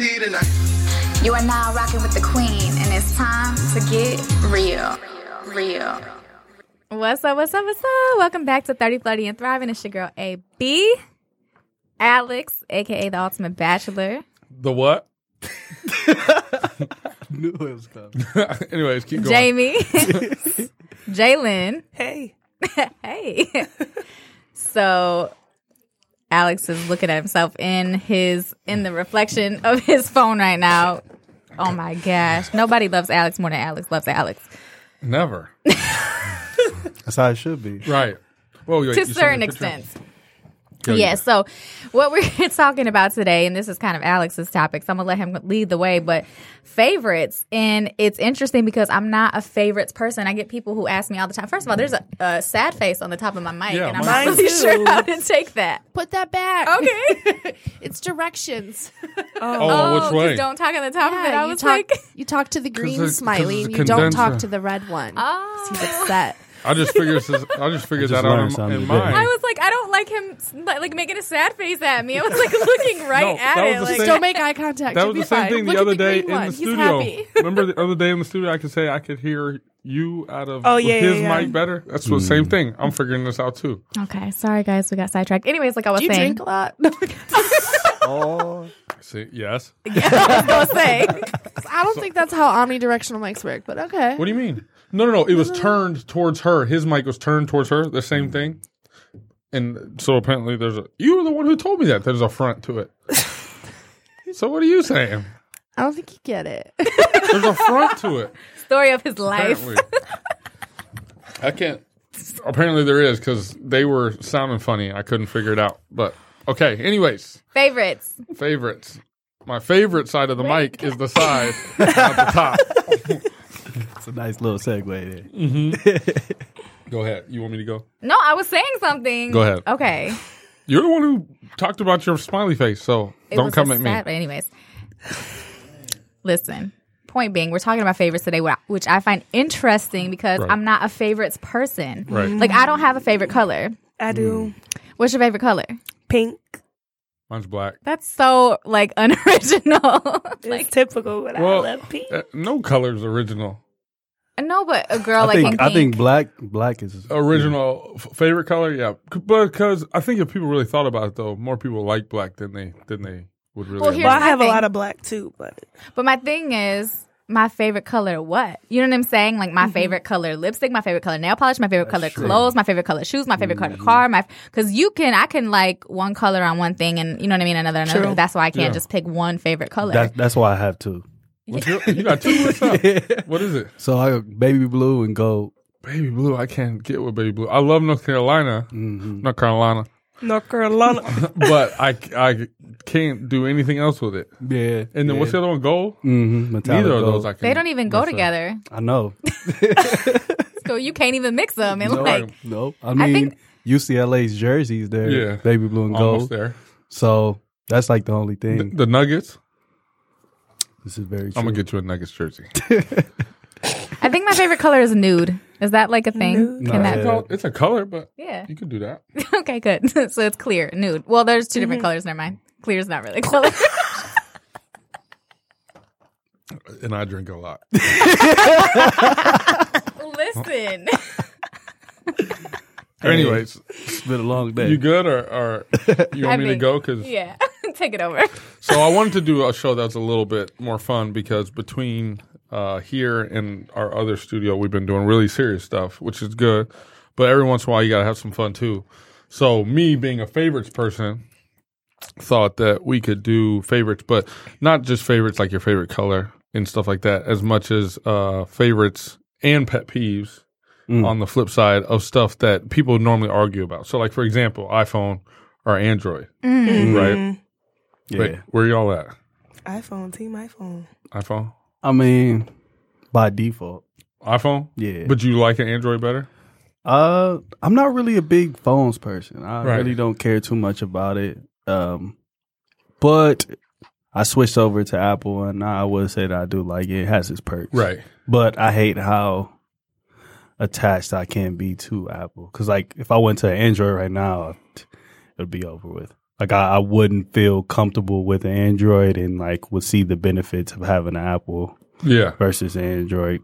DFT tonight. You are now rocking with the queen, and it's time to get real. Real. What's up? What's up? What's up? Welcome back to 30, Flirty, and Thriving. It's your girl, AB. Alex, aka the Ultimate Bachelor. The what? Knew it was coming. Anyways, keep going. Jamie. Jalyn. Hey. Hey. so Alex is looking at himself in his in the reflection of his phone right now. Oh my gosh. Nobody loves Alex more than Alex loves Alex. Never. That's how it should be. Right. Well, wait, to you a certain me picture? extent. Go Yeah, ahead. so what we're talking about today, and this is kind of Alex's topic, so I'm gonna let him lead the way, but favorites. And it's interesting because I'm not a favorites person. I get people who ask me all the time. First of all, there's a, a sad face on the top of my mic, Yeah, and I'm mine not really too. sure how to take that. Put that back. Okay. it's directions. Oh, which oh, 'cause way? Don't talk on the top of it. I you was talk. like, you talk to the green smiley. it's and a You don't talk to the red one. oh. He's upset. I just figured. I just figured I just that out in, something in mine. I was like, I don't like him like, like making a sad face at me. I was like looking right No, at it. the Like, same- Don't make eye contact. that was the same fine. thing Look the at other day green in one. the He's studio. happy. Remember the other day in the studio, I could say I could hear you out of Oh, yeah, his yeah, yeah. mic better. That's the same mm. thing. I'm figuring this out too. okay, sorry guys, we got sidetracked. Anyways, like I was Do you saying, drink a lot? Oh, See, yes. I was gonna say. I don't think that's how omnidirectional mics work, but okay. What do you mean? No, no, no. It was turned towards her. His mic was turned towards her. The same mm. thing. And so apparently, there's a. You were the one who told me that there's a front to it. so what are you saying? I don't think you get it. There's a front to it. Story of his life. Apparently. I can't. Apparently there is because they were sounding funny. I couldn't figure it out. But okay. Anyways, Favorites. favorites. My favorite side of the mic is the side at the top. it's a nice little segue there. Go ahead. You want me to go? No, I was saying something. Go ahead. Okay. You're the one who talked about your smiley face, so It don't come at me. sad- but anyways, listen. Point being, we're talking about favorites today, which I find interesting because Right. I'm not a favorites person. Right. Like I don't have a favorite color. I do. What's your favorite color? Pink. Mine's black. That's so like unoriginal. It's like typical, but Well, I love pink. uh, no color's original. No, but a girl I like in think I think black black is Original f- favorite color, yeah. C- Because I think if people really thought about it, though, more people like black than they than they would really. Well, admit. Well, I have thing. a lot of black too, but But my thing is, my favorite color, what? You know what I'm saying? Like my mm-hmm. favorite color lipstick, my favorite color nail polish, my favorite color clothes, my favorite color shoes, my favorite color mm-hmm. car. My because you can, I can like one color on one thing, and you know what I mean, another another. True. That's why I can't Yeah. just pick one favorite color. that, that's why I have two. What's your- you got two. What's up? What is it? So I got baby blue and gold. Baby blue. I can't get with baby blue. I love North Carolina, Mm-hmm. North Carolina, North Carolina. but I I can't do anything else with it. Yeah. And then what's the other one? Gold. Mm-hmm. Neither of those I can. they don't even go mess up. together, I know. so you can't even mix them. And no, like, no. I mean, think- UCLA's jerseys there. Yeah. Baby blue and Almost gold. there. So that's like the only The, thing. the Nuggets. This is very true. I'm gonna get you a Nuggets jersey. I think my favorite color is nude. Is that like a thing? No. Can that? It's, it's a color, but Yeah. you could do that. okay, good. so it's clear, nude. Well, there's 2 different mm-hmm. colors. Never mind. Clear is not really a color. And I drink a lot. Listen. Anyways, It's been a long day. you good or, or you I want me to go? Because Yeah, take it over. so I wanted to do a show that's a little bit more fun because between uh, here and our other studio, we've been doing really serious stuff, which is good. But every once in a while, you gotta have some fun too. So me being a favorites person, thought that we could do favorites, but not just favorites like your favorite color and stuff like that, as much as uh, favorites and pet peeves on the flip side of stuff that people normally argue about. So, like for example, iPhone or Android, right? Yeah. Wait, where y'all at? iPhone, team iPhone. iPhone? I mean, by default. iPhone? Yeah. But you like an Android better? Uh, I'm not really a big phones person. I Right. really don't care too much about it. Um, but I switched over to Apple, and I would say that I do like it. It has its perks, Right. But I hate how attached I can be to Apple. Because like, if I went to Android right now, it'd be over with. Like, I, I wouldn't feel comfortable with an Android, and like would see the benefits of having an Apple Yeah. versus Android.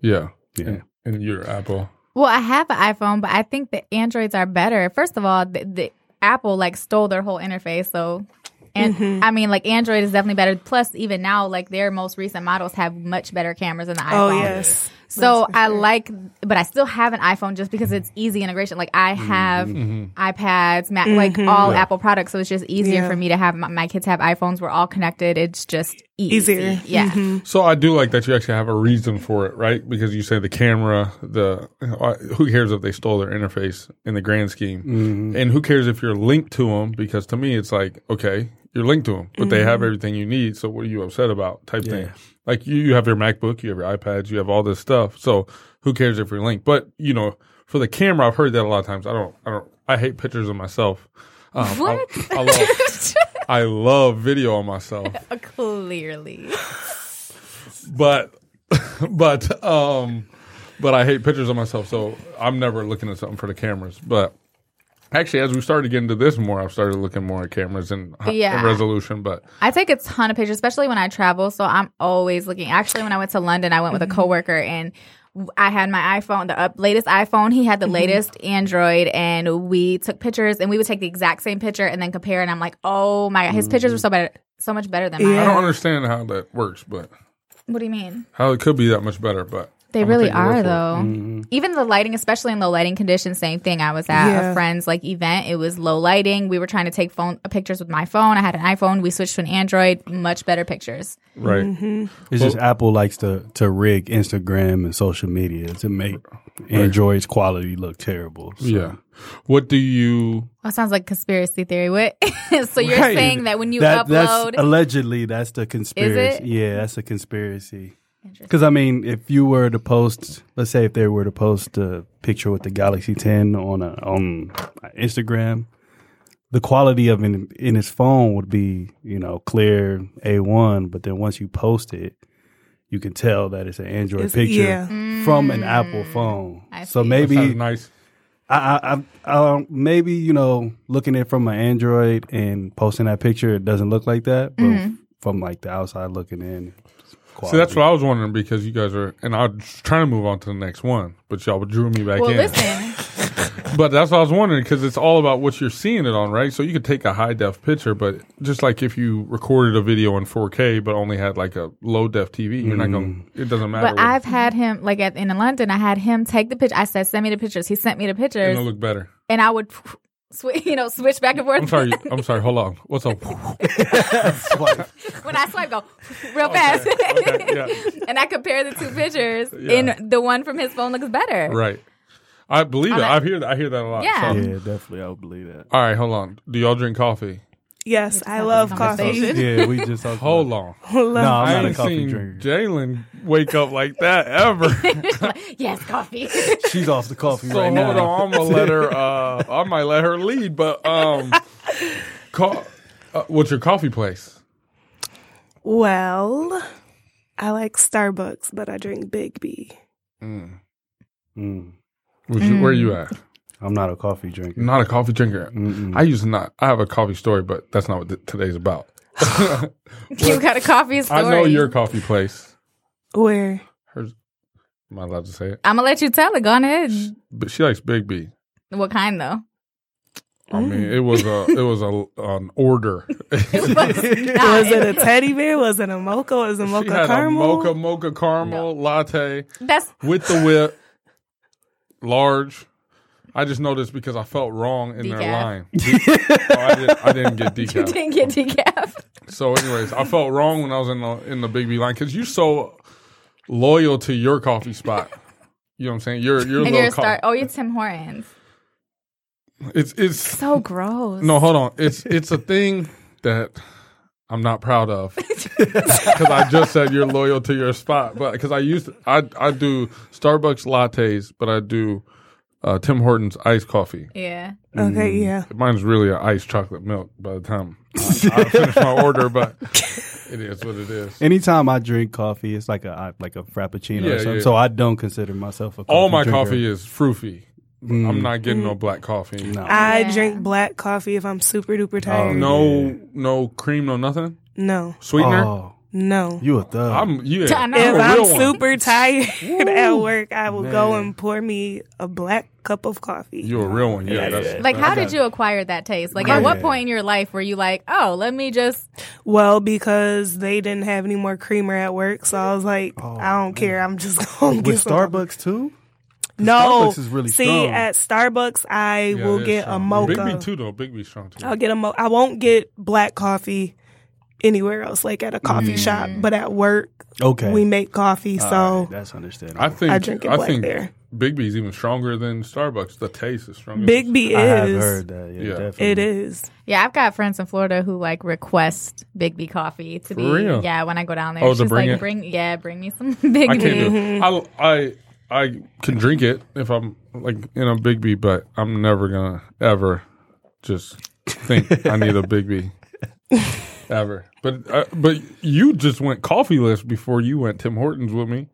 Yeah. Yeah. And, and your Apple. Well, I have an iPhone, but I think the Androids are better. First of all, the, the Apple like stole their whole interface, so and mm-hmm. I mean like Android is definitely better. Plus, even now, like their most recent models have much better cameras than the oh, iPhone. Oh yes. So I sure. like, but I still have an iPhone just because it's easy integration. Like I mm-hmm. have mm-hmm. iPads, Mac, like mm-hmm. all Apple products, so it's just easier Yeah. for me to have. My, my kids have iPhones. We're all connected. It's just easy. Easier. Yeah. So I do like that you actually have a reason for it, right? Because you say the camera, the uh, who cares if they stole their interface in the grand scheme, and who cares if you're linked to them? Because to me, it's like okay, you're linked to them, but they have everything you need. So what are you upset about? Type thing. Like you, you have your MacBook, you have your iPads, you have all this stuff. So who cares if you're linked? But you know, for the camera, I've heard that a lot of times. I don't, I don't, I hate pictures of myself. Um, I- What? I, love, I love video on myself. Clearly. but but um but I hate pictures of myself, so I'm never looking at something for the cameras. But actually, as we started to get into this more, I've started looking more at cameras and, Yeah. and resolution. But I take a ton of pictures, especially when I travel. So I'm always looking. Actually, when I went to London, I went with a mm-hmm. coworker and I had my iPhone, the up, latest iPhone. He had the mm-hmm. latest Android, and we took pictures. And we would take the exact same picture and then compare. And I'm like, oh my god, his pictures were mm-hmm. so better, so much better than mine. I don't understand how that works. But What do you mean? how it could be that much better. But They I'm really take your word are for it. though. Even the lighting, especially in low lighting conditions, same thing. I was at Yeah. a friend's like event. It was low lighting. We were trying to take phone uh, pictures with my phone. I had an iPhone. We switched to an Android. Much better pictures. Right. It's just Apple likes to to rig Instagram and social media to make Android's quality look terrible. So. Yeah. What do you? That sounds like conspiracy theory. What? so you're Right. saying that when you That, that's allegedly that's the conspiracy. it? Yeah, that's a conspiracy. Because I mean, if you were to post, let's say if they were to post a picture with the Galaxy 10 on a, on Instagram, the quality of it in his phone would be you know clear A1. But then once you post it, you can tell that it's an Android It's- picture yeah. from an Apple phone. I so see. That maybe nice. I, I, I, um, maybe you know, looking at it from an Android and posting that picture, it doesn't look like that. But Mm-hmm. from like the outside looking in, See, that's what I was wondering because you guys are, and I was trying to move on to the next one, but y'all drew me back well, in. listen, But that's what I was wondering because it's all about what you're seeing it on, right? So you could take a high def picture, but just like if you recorded a video in 4K but only had like a low def TV, you're not going. to mm. It doesn't matter. but I've had him like at, in London. I had him take the picture. I said, "Send me the pictures." He sent me the and pictures, it'll look better. and I would, sw- you know, switch back and forth. I'm sorry. I'm sorry. Hold on. What's up? when I swipe, go real fast, okay, yeah. and I compare the two pictures. Yeah. And the one from his phone looks better. Right. I believe it. that- I hear that. I hear that a lot. Yeah. So- Yeah, definitely, I would believe that. All right. Hold on. Do y'all drink coffee? Yes, I love coffee. conversation. Yeah, we just talked Hold about- on. No, I I'm not a ain't coffee seen drinker. Jalyn wake up like that ever. yes, coffee. She's off the coffee So right hold now. on, I'm gonna let her. Uh, I might let her lead, but um, co- uh, what's your coffee place? Well, I like Starbucks, but I drink Biggby. Mm, Where's you- where you at? I'm not a coffee drinker. Not a coffee drinker. Mm-mm. I used to not. I have a coffee story, but that's not what th- today's about. you got a coffee story. I know your coffee place. Where? Hers. Am I allowed to say it? I'm gonna let you tell it. Go on ahead. But she likes Biggby. What kind though? I mean, it was a it was a an order. Was it a teddy bear? Was it a mocha? Was it a she mocha had caramel? a mocha mocha caramel latte That's with the whip, large. I just noticed because I felt wrong in their line. De- oh, I, did, I didn't get decaf. didn't get decaf. So, anyways, I felt wrong when I was in the in the Biggby line because you're so loyal to your coffee spot. You know what I'm saying? You're you're a And you're star. Oh, you're Tim Hortons. It's it's So gross. no, hold on. It's it's a thing that I'm not proud of because I just said you're loyal to your spot, but because I used to, I I do Starbucks lattes, but I do uh, Tim Hortons iced coffee. Yeah. Okay, mm. yeah. Mine's really an iced chocolate milk by the time I, I finish my order, but it is what it is. Anytime I drink coffee, it's like a like a frappuccino Yeah, or something. yeah. So I don't consider myself a coffee All my drinker. coffee is froofy. I'm mm. not getting no mm. black coffee. No. I Yeah. drink black coffee if I'm super duper tired. No, no cream, no nothing. No. Sweetener. Oh, No. you a thug. I'm yeah. I know. If I'm a I'm real one. super tired at work, I will go and pour me a black cup of coffee. You're a real one. Yeah. That's, Like, how did you acquire that taste? Like, at what point in your life were you like, oh, let me just. Well, because they didn't have any more creamer at work, so I was like, oh, I don't care. I'm just going to get With some. Starbucks too. No, Starbucks is really see strong. at Starbucks, I Yeah, will it is get a mocha. Biggby too though. Biggby strong too. I'll get a mo. I won't get black coffee anywhere else, like at a coffee Mm. shop. But at work, Okay, we make coffee, All so right, that's understandable. I think I drink it I black think there. Biggby's even stronger than Starbucks. The taste is stronger. Biggby I have is. heard that. Yeah, Yeah. definitely. It is. Yeah, I've got friends in Florida who like request Biggby coffee to be. real? Yeah, when I go down there, Oh, to she's bring like, it? bring yeah, bring me some Big I B. can't do. It. I I I can drink it if I'm like in a Biggby, but I'm never gonna ever just think I need a Biggby. Ever, but uh, but you just went coffeeless before you went Tim Hortons with me.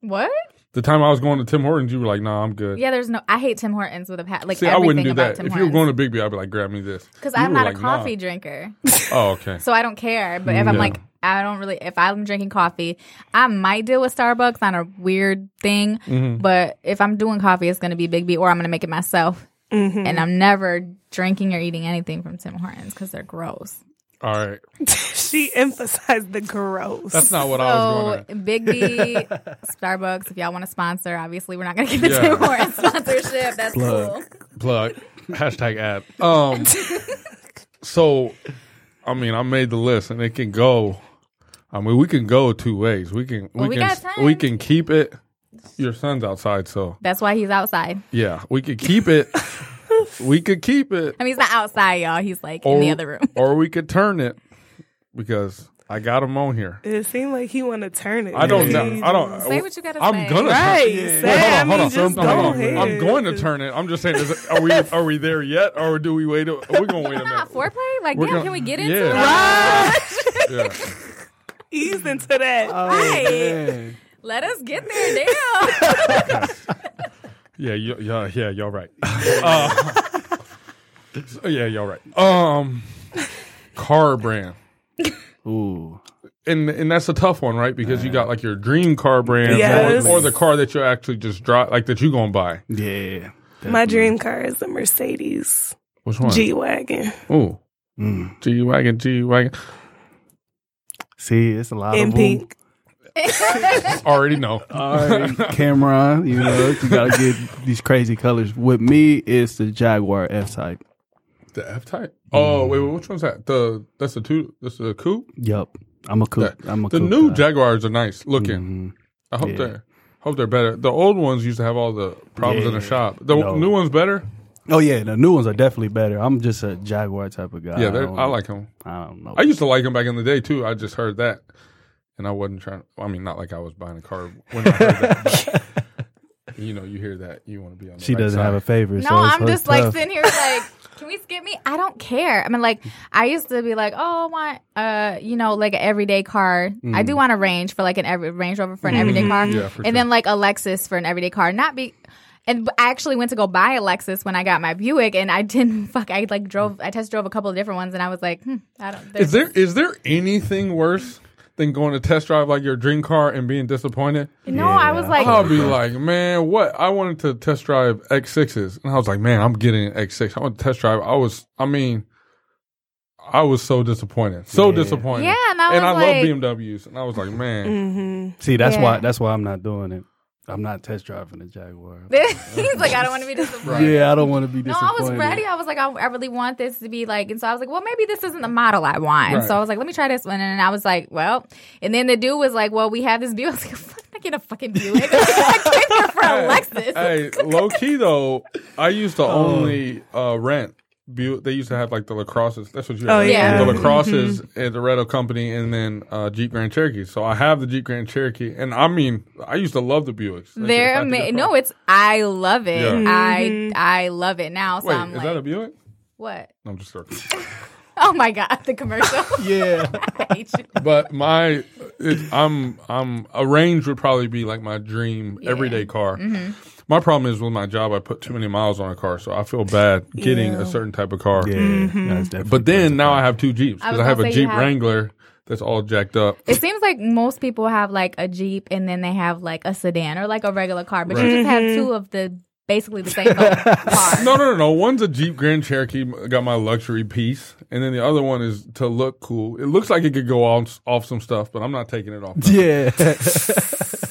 What? The time I was going to Tim Hortons, you were like, "Nah, I'm good." Yeah, there's no. I hate Tim Hortons with a pat. Like See, I wouldn't do that. Tim If you were going to Biggby, I'd be like, "Grab me this." because I'm not like, a nah. coffee drinker, Oh, okay. so I don't care. But if I'm like, I don't really. If I'm drinking coffee, I might deal with Starbucks on a weird thing. Mm-hmm. But if I'm doing coffee, it's going to be Biggby, or I'm going to make it myself. Mm-hmm. And I'm never drinking or eating anything from Tim Hortons because they're gross. All right. She emphasized the gross. That's not what I was So going to. Biggby, Starbucks, if y'all want to sponsor, obviously we're not going to get the Yeah. Tim Hortons sponsorship. That's cool. plug hashtag ad um so i mean i made the list and it can go i mean we can go two ways we can we, Well, we can got time. we can keep it your son's outside so That's why he's outside. yeah we could keep it we could keep it I mean, he's not outside, y'all. He's like or, in the other room. or we could turn it because i got him on here It seemed like he want to turn it. i don't know i don't Say what you gotta say. i'm gonna Right. turn- Say, Wait, hold I on, hold mean, on. just Hold on. I'm going to turn it. I'm just saying, is it, are we are we there yet, or do we wait? a- We're gonna wait a Not minute. foreplay? Like, We're damn, gonna- can we get into yeah. it? Yeah. Ease into that. Right. Oh, man. Let us get there. Damn. Yeah, you, yeah, yeah, y'all right. Uh, so, yeah, y'all right. Um, car brand, Ooh, and and that's a tough one, right? Because you got like your dream car brand, Yes. or, or the car that you actually just drive, like that you gonna buy. yeah. My dream car is a Mercedes Which one? G wagon Ooh, Mm. G wagon, G wagon. See, it's a lot in of pink. Already know. All right, Cameron, you know you gotta get these crazy colors. With me, it's the Jaguar F Type. The F type. Oh wait, wait, which one's that? The that's the two. That's the coupe. Yup, I'm a coupe. That- I'm a the coupe new guy. Jaguars are nice looking. Mhm. I hope Yeah. they're hope they're better. The old ones used to have all the problems in the shop. The No. new ones better. Oh yeah, the new ones are definitely better. I'm just a Jaguar type of guy. Yeah, I, I like them. I don't know. I used to like them back in the day too. I just heard that, and I wasn't trying. I mean, not like I was buying a car when I heard that. But, you know, you hear that, you want to be on. The she right doesn't side. have a favorite. No, so I'm it's just like sitting here like, can we skip me? I don't care. I mean, like, I used to be like, oh, I want, uh, you know, like an everyday car. I do want a Range for like an every Range Rover for an everyday car, Yeah, for and sure. then like a Lexus for an everyday car. Not be. And I actually went to go buy a Lexus when I got my Buick, and I didn't fuck. I like drove. I test drove a couple of different ones, and I was like, hmm, I don't. Is there is there anything worse than going to test drive like your dream car and being disappointed? No, I was like, I'll be like, man, what? I wanted to test drive X6s, and I was like, man, I'm getting an X6. I want to test drive. I was, I mean, I was so disappointed, so Yeah. disappointed. Yeah, and I was love like- BMWs, and I was like, man, Mm-hmm. See, that's Yeah. why that's why I'm not doing it. I'm not test driving the Jaguar. he's like, I don't want to be disappointed. Yeah, I don't want to be No. I was ready. I was like, I, I really want this to be like, and so I was like, well, maybe this isn't the model I want. Right. So I was like, let me try this one, and I was like, well, and then the dude was like, well, we have this Buick. I was like, fuck, I get a fucking Buick. I came here for a Lexus. hey, low key though, I used Oh. to only uh, rent Buick. They used to have like the LaCrosses. That's what you. Oh, right? yeah. The LaCrosses at the Renault company, and then uh, Jeep Grand Cherokee. So I have the Jeep Grand Cherokee, and I mean, I used to love the Buicks. That's They're just- I think ama- it's no, it's I love it. Yeah. Mm-hmm. I I love it now. So Wait, I'm is like, that a Buick? what? No, I'm just joking. Oh my god, the commercial. Yeah. I hate you. but my, it, I'm, I'm a range would probably be like my dream everyday car. Mm-hmm. My problem is with my job, I put too many miles on a car, so I feel bad getting Yeah. a certain type of car. Yeah. Mm-hmm. That's definitely. But then now I have two Jeeps because was I, have a gonna say you Jeep have- Wrangler that's all jacked up. It seems like most people have like a Jeep and then they have like a sedan or like a regular car, but Right. you just have two of the basically the same car. No, no, no, no. One's a Jeep Grand Cherokee, got my luxury piece, and then the other one is to look cool. It looks like it could go off off some stuff, but I'm not taking it off. Yeah.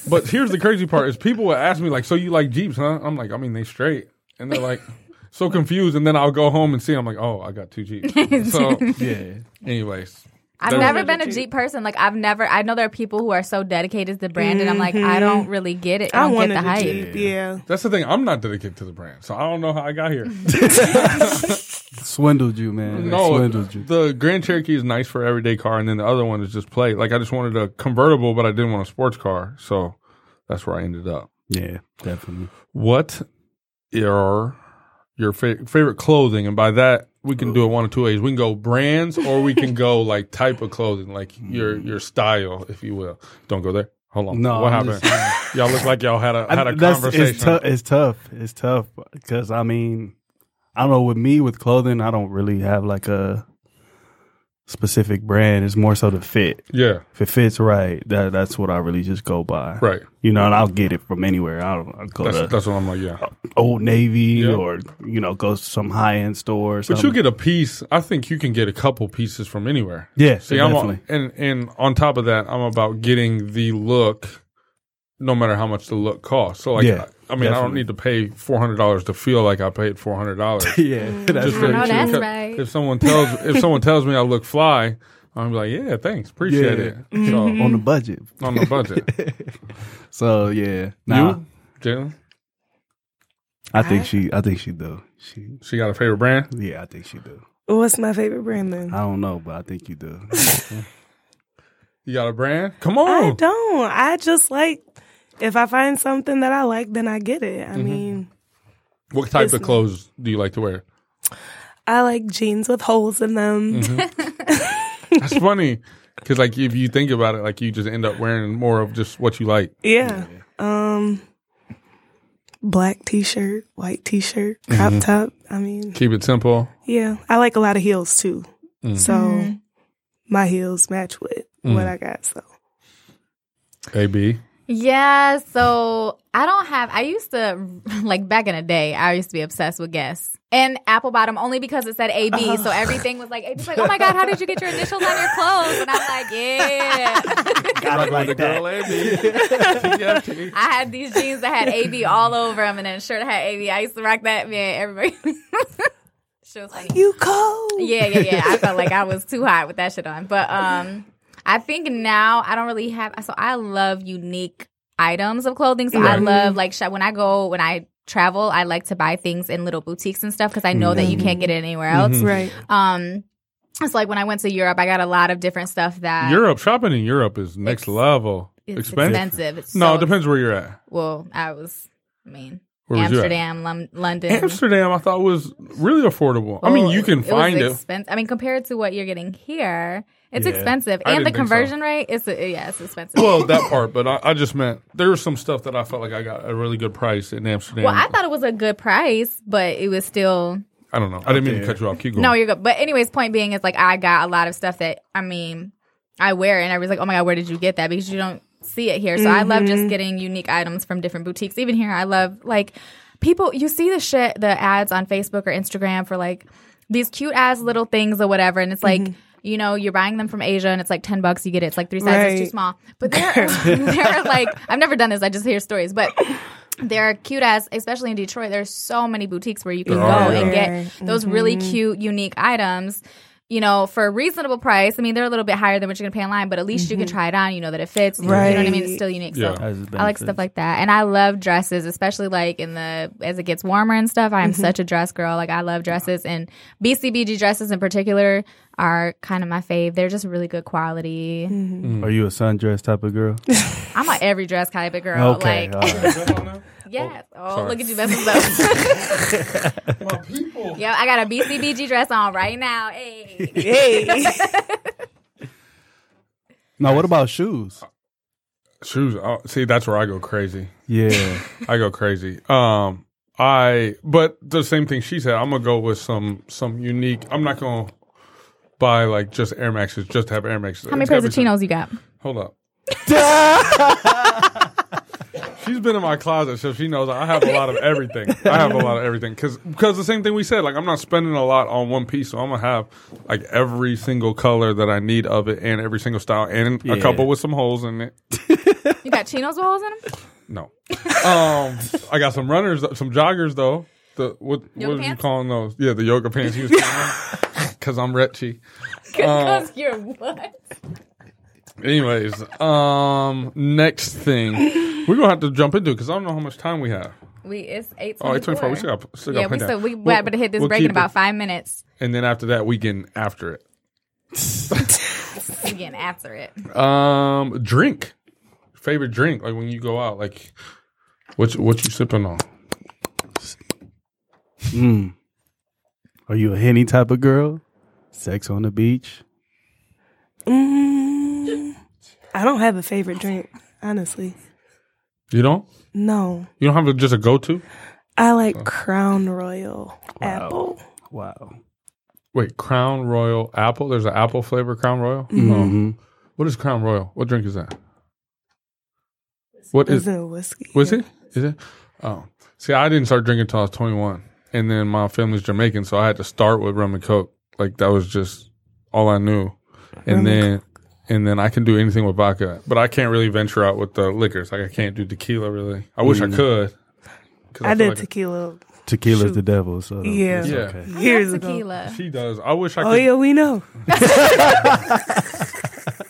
But here's the crazy part: is people will ask me like, "So you like Jeeps, huh?" I'm like, "I mean, they straight," and they're like, so confused. And then I'll go home and see. I'm like, "Oh, I got two Jeeps." so, yeah. anyways, I've That was- never been a Jeep person. Like I've never. I know there are people who are so dedicated to the brand, and I'm like, I don't really get it. I I don't get the hype. Jeep. Yeah. that's the thing. I'm not dedicated to the brand, so I don't know how I got here. Swindled you, man. No, Swindled you. the Grand Cherokee is nice for everyday car, and then the other one is just play. Like I just wanted a convertible, but I didn't want a sports car, so that's where I ended up. Yeah, definitely. What are your fa- favorite clothing? And by that, we can do it one of two ways. We can go brands, or we can go like type of clothing, like your your style, if you will. Don't go there. Hold on. No, what I'm happened? just- y'all look like y'all had a had a I- conversation. It's, tou- it's tough. It's tough because I mean, I don't know. With me, with clothing, I don't really have like a specific brand. It's more so the fit. yeah, If it fits right, that that's what I really just go by. right. You know, and I'll get it from anywhere. I don't I'll go That's to that's what I'm like. Yeah. Old Navy Yeah. or you know go to some high end store. Or But you get a piece. I think you can get a couple pieces from anywhere. yeah, See, I'm definitely. on, and and on top of that, I'm about getting the look, no matter how much the look costs. So like, Yeah, I, I mean, I don't need to pay four hundred dollars to feel like I paid four hundred dollars. yeah, mm. that's Just I very know true. Oh, that's right. If someone tells if someone tells me I look fly, I'm like, yeah, thanks, appreciate Yeah. it. Mm-hmm. So on the budget. on the budget, So yeah, nah, you, Jalyn, I think she, I think she do. She, she got a favorite brand. yeah, I think she do. What's my favorite brand then? I don't know, but I think you do. You got a brand? Come on. I don't. I just like if I find something that I like, then I get it. I Mm-hmm. mean, What type of clothes do you like to wear? I like jeans with holes in them. Mm-hmm. That's funny because like if you think about it, like you just end up wearing more of just what you like. Yeah. Um black t-shirt, white t-shirt, crop Mm-hmm. top. I mean, Keep it simple. yeah. I like a lot of heels too. Mm. So my heels match with Mm. what I got. So AB. Yeah, so I don't have. I used to like back in the day. I used to be obsessed with Guess and Apple Bottom only because it said AB. So everything was like AB's like, oh my god, how did you get your initials on your clothes? And I'm like, yeah. Got it like the girl that. AB. I had these jeans that had AB all over them, and then a shirt that had AB. I used to rock that. Man, everybody. Shit was like, you cold. Yeah, yeah, yeah. I felt like I was too hot with that shit on. But um I think now I don't really have so I love unique items of clothing. So I love mm-hmm. like when I go when I travel, I like to buy things in little boutiques and stuff because I know that you can't mm-hmm. get it anywhere else. Mm-hmm. Right. Um it's like when I went to Europe, I got a lot of different stuff that Europe shopping in Europe is next Ex- level. is Expensive. expensive. It's No, so- it depends where you're at. Well, I was I mean Where was you at? Amsterdam, Lon- London. Amsterdam, I thought was really affordable. I mean, you can it was find it. expensive. I mean, compared to what you're getting here, it's Yeah. expensive, I and the didn't so. conversion rate is uh, yeah, it's expensive. Well, that part, but I, I just meant there was some stuff that I felt like I got a really good price in Amsterdam. Well, I thought it was a good price, but it was still I don't know. I didn't mean to cut you off. Keep going. no, you're good. But anyways, point being is like I got a lot of stuff that I mean I wear, and I was like, "Oh my god, where did you get that?" Because you don't see it here. So I love just mm-hmm. getting unique items from different boutiques. Even here, I love like people. You see the shit, the ads on Facebook or Instagram for like these cute ass little things or whatever, and it's like. Mm-hmm. You know, you're buying them from Asia and it's like 10 bucks. You get it. It's like three sizes too small. But they're, they're like, I've never done this. I just hear stories. But they're cute ass, especially in Detroit. There's so many boutiques where you can There go are, and get those really mm-hmm. cute, unique items. You know, for a reasonable price. I mean, they're a little bit higher than what you're gonna pay online, but at least you can try it on. You know that it fits. Right. You know what I mean? It's still unique. Yeah. So I like stuff like that, and I love dresses, especially like in the as it gets warmer and stuff. I'm Mm-hmm. such a dress girl. Like I love dresses, and BCBG dresses in particular are kind of my fave. They're just really good quality. Mm-hmm. Are you a sundress type of girl? I'm a every dress type of girl. Okay, like all right. yes. Oh, sorry. look at you messing up. My people. Yo, I got a BCBG dress on right now. Hey. Hey. now, what about shoes? Shoes. Oh, see, that's where I go crazy. Yeah, I go crazy. Um, I but the same thing she said. I'm gonna go with some some unique. I'm not gonna buy like just Air Maxes just to have Air Maxes. How many pairs of chinos you got? Hold up. She's been in my closet, so she knows I have a lot of everything. I have a lot of everything because because the same thing we said. Like I'm not spending a lot on one piece, so I'm gonna have like every single color that I need of it, and every single style, and a Yeah. couple with some holes in it. You got chinos with holes in them? No, um, I got some runners, some joggers though. The what Yoga what are you pants? calling those? Yeah, the yoga pants. Because I'm retchy. Because you're what? Anyways, um, next thing we're gonna have to jump into because I don't know how much time we have. We it's eight. Oh, 8:24. We still got, still got Yeah, we plenty still of we time. we're able to hit this we'll break in about it. five minutes. and then after that, we can after it. We can answer it. Um, drink, favorite drink, like when you go out, like what you- what you sipping on? Mm. Are you a henny type of girl? Sex on the beach? Mm, I don't have a favorite drink, honestly. You don't? No. You don't have a, just a go to? I like Crown Royal apple. Wow. Wait, Crown Royal apple. There's an apple flavor Crown Royal. Mm-hmm. Mhm. What is Crown Royal? What drink is that? What is? Is it whiskey? Was it? Is it? Oh, see, I didn't start drinking until I was 21, and then my family's Jamaican, so I had to start with rum and coke. Like that was just all I knew, and Rum and then and then I can do anything with vodka, but I can't really venture out with the liquors. Like I can't do tequila really. I wish I could. I feel did like tequila Tequila's Shoot. the devil, so Yeah. it's Yeah. okay. years ago. Tequila. She does. I wish I could. Oh could. yeah, we know.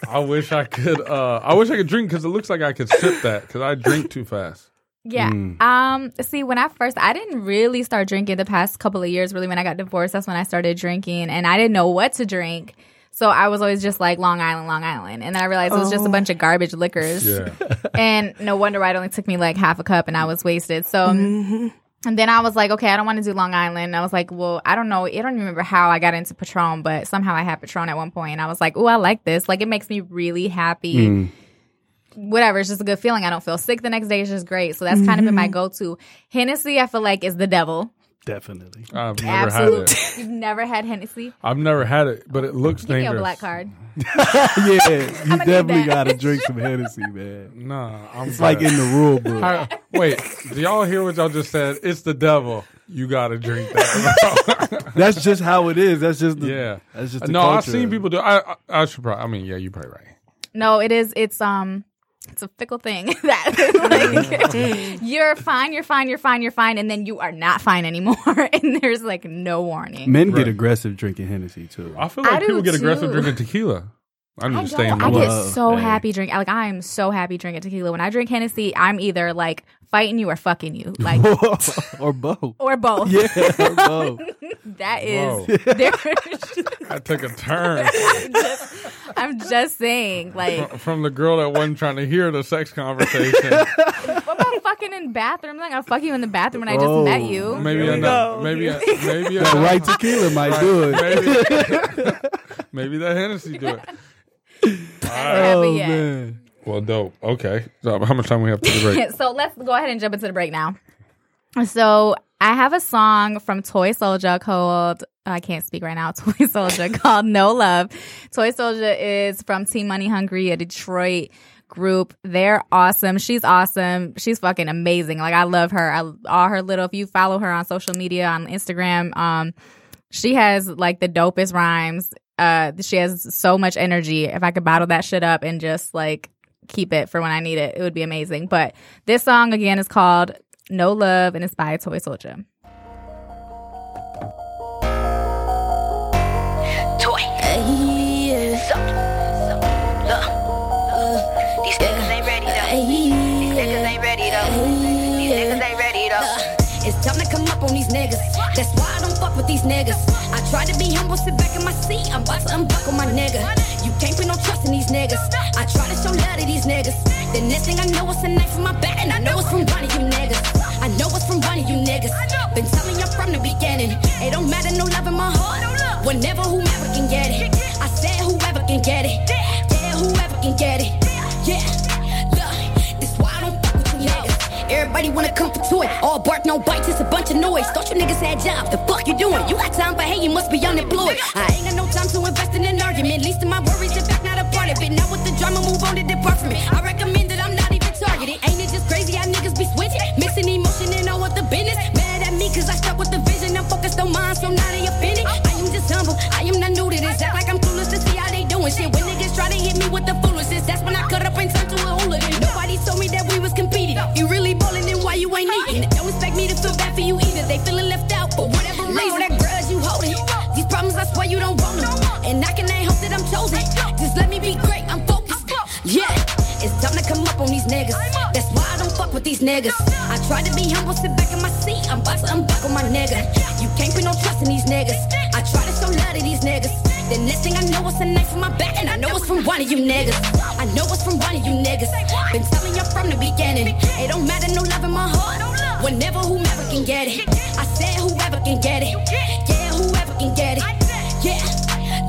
I wish I could. Uh, I wish I could drink because it looks like I could sip that because I drink too fast. Yeah. Mm. Um. See, when I first, I didn't really start drinking the past couple of years. Really, when I got divorced, that's when I started drinking, and I didn't know what to drink. So I was always just like Long Island, Long Island, and then I realized it was just a bunch of oh. garbage liquors. Yeah. and no wonder why it only took me like half a cup, and I was wasted. So. Um, mm-hmm. And then I was like, okay, I don't want to do Long Island. I was like, well, I don't know. I don't remember how I got into Patron, but somehow I had Patron at one point, and I was like, oh, I like this. Like, it makes me really happy Mm. whatever. It's just a good feeling. I don't feel sick the next day. It's just great. So that's kind of been my mm-hmm. go to. Hennessy, I feel like is the devil. Definitely. I've never Absolutely. had it. You've never had Hennessy? I've never had it, but it looks Give me dangerous. a black card. yeah, you definitely that. got to drink some Hennessy, man. Nah, I'm It's like in the rule book. How- wait, do y'all hear what y'all just said? It's the devil. You got to drink that. That's just how it is. That's just the, yeah. That's just the no, I've culture. seen people do. I, I I should probably. I mean, yeah, you're probably right. No, it is. It's um. It's a fickle thing that like you're fine, you're fine, you're fine, you're fine, and then you are not fine anymore, and there's like no warning. Men Right. get aggressive drinking Hennessy too. I feel like I do people get aggressive too. drinking tequila. I need I, to stay don't, the I get Whoa, so hey. happy drinking. Like I am so happy drinking tequila. When I drink Hennessy, I'm either like fighting you or fucking you, like or both. or both. Yeah, or both. That Whoa. I took a turn I'm, just, I'm just saying, like, from the girl that wasn't trying to hear the sex conversation. what about fucking in the bathroom? Like I'm not gonna fuck you in the bathroom when I just Oh. met you. Oh, maybe Here we enough. go. Maybe a, maybe That enough. right tequila might do it. Maybe, maybe that Hennessy do it. Haven't Oh yet. man. Well, dope. Okay. So how much time we have to the break? so let's go ahead and jump into the break now. So I have a song from ToySoulja called I can't speak right now. ToySoulja called No Love. ToySoulja is from Team Money Hungry, a Detroit group. They're awesome. She's awesome. She's fucking amazing. Like I love her. I, all her little. If you follow her on social media on Instagram, um, she has like the dopest rhymes. Uh, she has so much energy. If I could bottle that shit up and just like keep it for when I need it. It would be amazing. But this song again is called No Love and it's by ToySoulja. Toy. Hey, yeah. so, look, these niggas ain't ready though. These niggas ain't ready though. These niggas ain't ready though. It's time to come up on these niggas. That's why with these niggas. I try to be humble, sit back in my seat. I'm about to unbuckle my nigga. You can't put no trust in these niggas. I try to show love to these niggas. The next thing I know, it's a knife in my back, and I know it's from one of you niggas. I know it's from one of you niggas. Been telling you from the beginning. It don't matter, no love in my heart. Whenever whomever can get it. I said whoever can get it. Yeah, whoever can get it. Yeah, Everybody wanna come for toy. All bark, no bite, just a bunch of noise. Thought you niggas had jobs. The fuck you doing? You got time, but hey, you must be unemployed. I ain't got no time to invest in an argument. Least of my worries, in fact, not a part of it. Now with the drama, move on to depart from it. I recommend that I'm not even targeted. Ain't it just crazy how niggas be switching? Mixing emotion and all with the business. Mad at me, cause I stuck with the vision. I'm focused on mine, so now they offended. I am just humble, I am not new to this. Act like I'm clueless to see how they doing shit. When niggas try to hit me with the foolishness, that's when I cut up and turn to a hooligan. You ain't eating? Don't expect me to feel bad for you either. They feeling left out for whatever reason. that grudge you holding. These problems, I swear you don't want them. And I can ain't hope that I'm chosen. Just let me be great, I'm focused. Yeah, it's time to come up on these niggas. That's why I don't fuck with these niggas. I try to be humble, sit back in my seat. I'm about to unbuckle my nigga. You can't put no trust in these niggas. From one of you niggas. I know it's from one of you niggas. Been telling you from the beginning. It don't matter, no love in my heart. Whenever whomever can get it. I said whoever can get it. Yeah, whoever can get it. Yeah,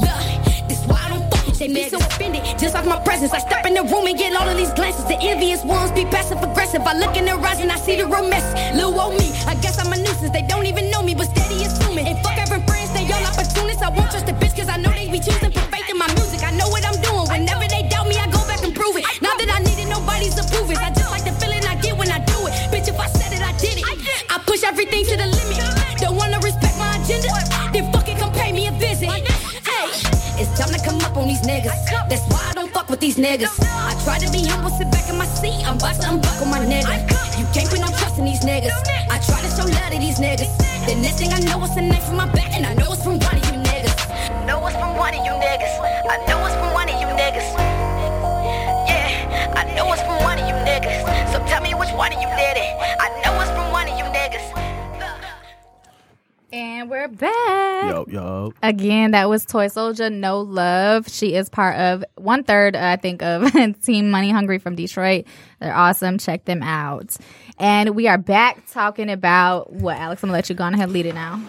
look, this why I don't fuck with they be so offended. Just like my presence, I step in the room and get all of these glances. The envious ones be passive aggressive. I look in their eyes and I see the real mess. Lil' old me, I guess I'm a nuisance. They don't even know me, but steady assuming. And fuck having friends, they all opportunists. I won't trust a bitch cause I know they be choosing everything to the limit. Don't wanna respect my agenda. Then fucking come pay me a visit. Hey, it's time to come up on these niggas. That's why I don't fuck with these niggas. I try to be humble, sit back in my seat. I'm about to unbuckle my nigga. You can't put no trust in these niggas. I try to show love to these niggas. The next thing I know, it's a knife in my back, and I know it's from one of you niggas. I know it's from one of you niggas. I know it's from one of you niggas. Yeah, I know it's from one of you niggas. So tell me which one of you did it. I know it's from one of you niggas. And we're back. Yo, yo. Again, that was ToySoulja, No Love. She is part of one third, uh, I think, of Team Money Hungry from Detroit. They're awesome. Check them out. And we are back talking about what, Alex? I'm gonna let you go on ahead, lead it now.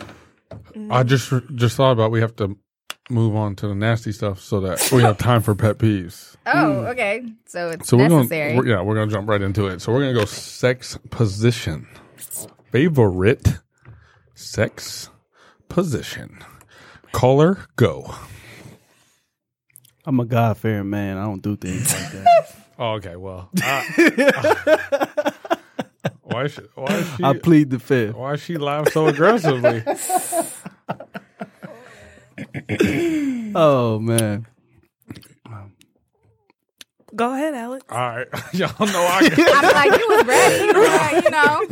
I just just thought about we have to move on to the nasty stuff so that we have time for pet peeves. Oh, okay. So it's So we're gonna we're, yeah we're gonna jump right into it. So we're gonna go sex position favorite sex position. Caller go. I'm a God fearing man. I don't do things like that. Oh, okay. Well, uh, why is she, why is she I plead the fifth. why is she laugh so aggressively? Oh man. Go ahead, Alex. All right, y'all know I I'm like, you was ready, right, you know.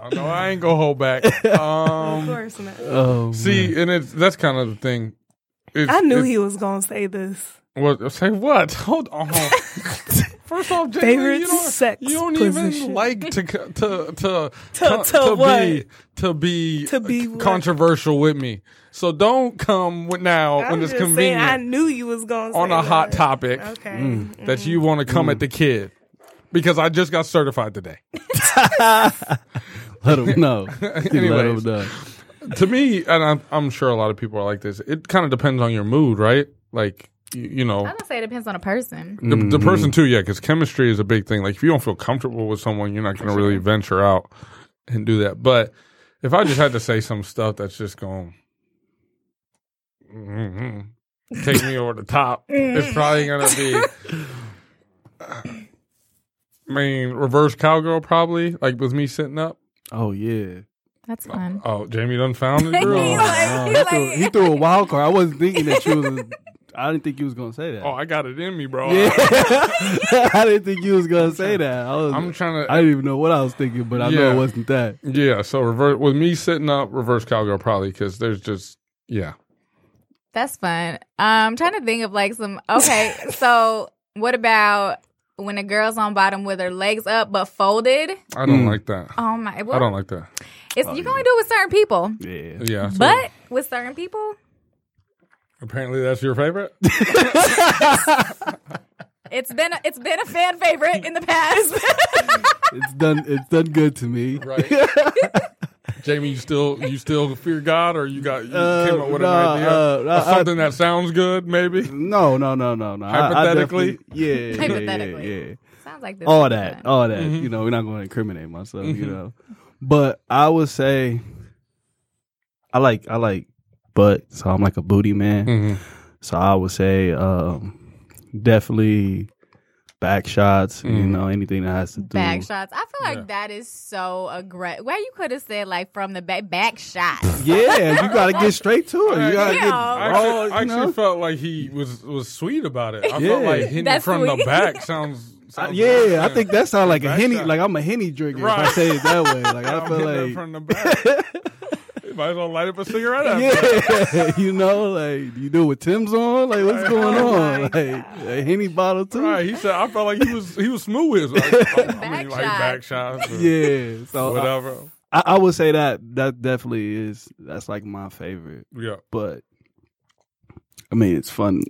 Y'all know I ain't gonna hold back. Of Um, course not. Oh see, and it's that's kind of the thing. It's, I knew he was gonna say this. What say what? Hold on. First off, Jamie, Favorite you don't, sex you don't position. even like to co- to to To- to be to be To be what? controversial with me. So don't come with now I'm when it's just saying, I knew you was gonna on say a hot topic Okay. Mm. that you want to come at the kid because I just got certified today. Let him know. Let Anyways. know. to me, and I'm, I'm sure a lot of people are like this. It kind of depends on your mood, right? Like you, you know, I'm gonna say it depends on a person. The, the person too, yeah, because chemistry is a big thing. Like if you don't feel comfortable with someone, you're not going to really venture out and do that. But if I just had to say some stuff that's just going mm take me over the top, it's probably going to be. I mean, reverse cowgirl probably like with me sitting up. Oh yeah. That's fun. Oh, Jamie done found it, girl. Oh, he, threw, he threw a wild card. I wasn't thinking that you was. I didn't think you was gonna say that. oh, I got it in me, bro. Yeah. I didn't think you was gonna say that. I was. I'm trying to. I didn't even know what I was thinking, but I know it wasn't that. yeah, so reverse with me sitting up, reverse cowgirl probably because there's just yeah. That's fun. Um, I'm trying to think of like some. Okay, so what about when a girl's on bottom with her legs up but folded. I don't hmm. like that. Oh my! Well, I don't like that. It's, oh, you can only do it with certain people, Yeah. Yeah. so but with certain people, apparently that's your favorite. it's been a, it's been a fan favorite in the past. It's done. It's done good to me. Right. Jamie, you still you still fear God, or you got you Uh, came up with nah, an idea uh, of I- something that sounds good, maybe? No, no, no, no, no. I- I Hypothetically? yeah, yeah, Hypothetically. yeah, yeah. Sounds like this. all that, fun. all that. Mm-hmm. You know, we're not going to incriminate myself. You know, but I would say I like I like butt, so I'm like a booty man. Mhm. So I would say um, definitely back shots. You Mm. know, anything that has to do. Back shots. I feel like Yeah. that is so aggressive. Well, you could have said like from the back, back shots. Yeah, you got to get straight to it. You got to Yeah. get. I Oh, actually, you I actually know? felt like he was was sweet about it. I Yeah. felt like hitting That's from the back sounds. Sounds yeah, I think that sounds like a henny. shot. Like I'm a henny drinker. If I say it that way, like I feel like from the back. You might as well light up a cigarette. After. Yeah, you know, like you do with Tim's on. Like what's going Oh on? my Like a henny bottle too. Right, he said. I felt like he was he was smooth. Like, I mean, Back like back shots, Yeah, so uh, whatever. I, I would say that that definitely is that's like my favorite. yeah, But I mean, it's fun.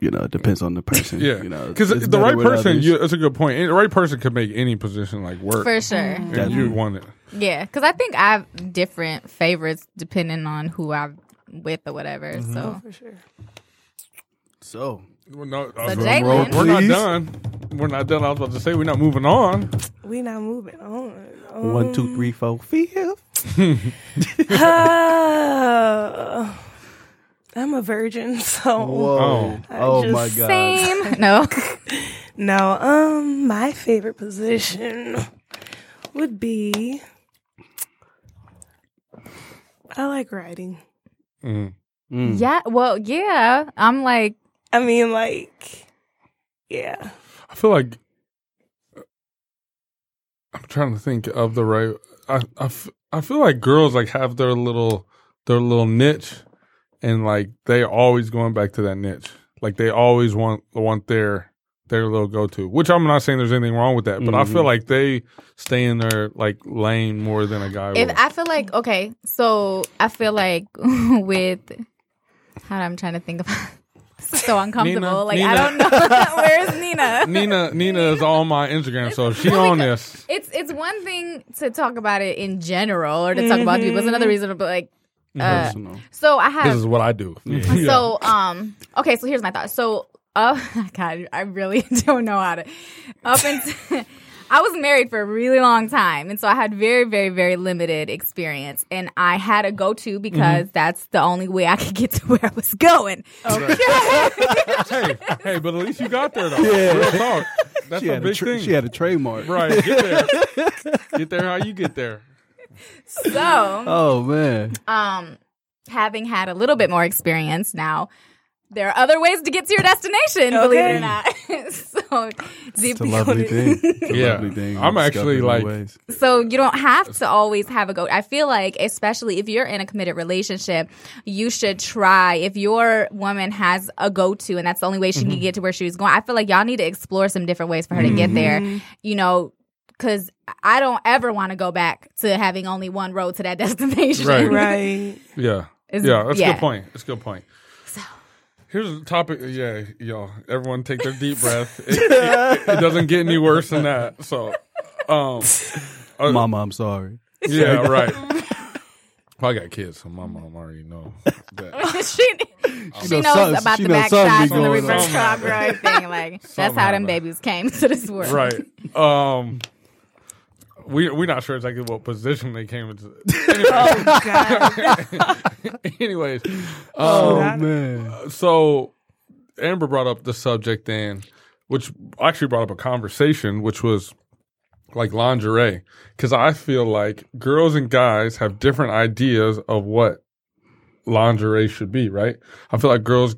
You know, it depends on the person. yeah. you know, Because the right person, others. you, that's a good point. The right person could make any position like work, For sure. and you want it. Yeah, because I think I have different favorites depending on who I'm with or whatever. Mm-hmm. So For sure. so Well, no, So uh, Jalyn- we're, we're not done. We're not done. I was about to say we're not moving on. We're not moving on. Um, one, two, three, four, fifth. uh, I'm a virgin, so Whoa! I Oh, just- my god! same. No. no. Um, my favorite position would be. I like writing. Mm. Mm. yeah. Well, yeah. I'm like, I mean, like, yeah. I feel like I'm trying to think of the right. I, I, f- I feel like girls like have their little their little niche, and like they are always going back to that niche. Like they always want want their their little go to. Which I'm not saying there's anything wrong with that, but I feel Mhm. like they stay in their like lane more than a guy if will. I feel like, okay, so I feel like with, how I'm trying to think of, this is so uncomfortable. Nina, like, Nina. I don't know. Where's Nina? Nina Nina is on my Instagram, so if she on this. It's it's one thing to talk about it in general or to talk about people. It's another reason to be like. Uh, Personal. so I have. This is what I do. So, um, okay, so here's my thought. So, uh, God, I really don't know how to. Up until I was married for a really long time, and so I had very, very, very limited experience, and I had a go to because that's the only way I could get to where I was going. hey, hey, but at least you got there though. Yeah. Real talk. That's She a had a, big tra- thing. she had a trademark. Right, get there. get there how you get there. So, Oh man. um, having had a little bit more experience now. There are other ways to get to your destination, believe it or not. so, It's a lovely thing. It's a Yeah. lovely thing. I'm actually, like- ways. So you don't have to always have a go. I feel like, especially if you're in a committed relationship, you should try. If your woman has a go to, and that's the only way she Mm-hmm. can get to where she's going, I feel like y'all need to explore some different ways for her to get there. You know, because I don't ever want to go back to having only one road to that destination. Right. Right. Yeah. It's- yeah, that's a good point. That's a good point. So. Here's a topic. Yeah, y'all. Everyone take their deep breath. It, it- it doesn't get any worse than that. So, um, uh, Mama, I'm sorry. yeah, right. Well, I got kids, so my mom already know that. she, she knows knows something- about she the knows back shots and the reverse crop grow everything. Like that's how them happened. babies came to this world. Right. Um, we we're not sure exactly what position they came into. Oh God. Anyways, Oh um, man. so Amber brought up the subject then, which actually brought up a conversation, which was like lingerie, because I feel like girls and guys have different ideas of what lingerie should be. Right? I feel like girls,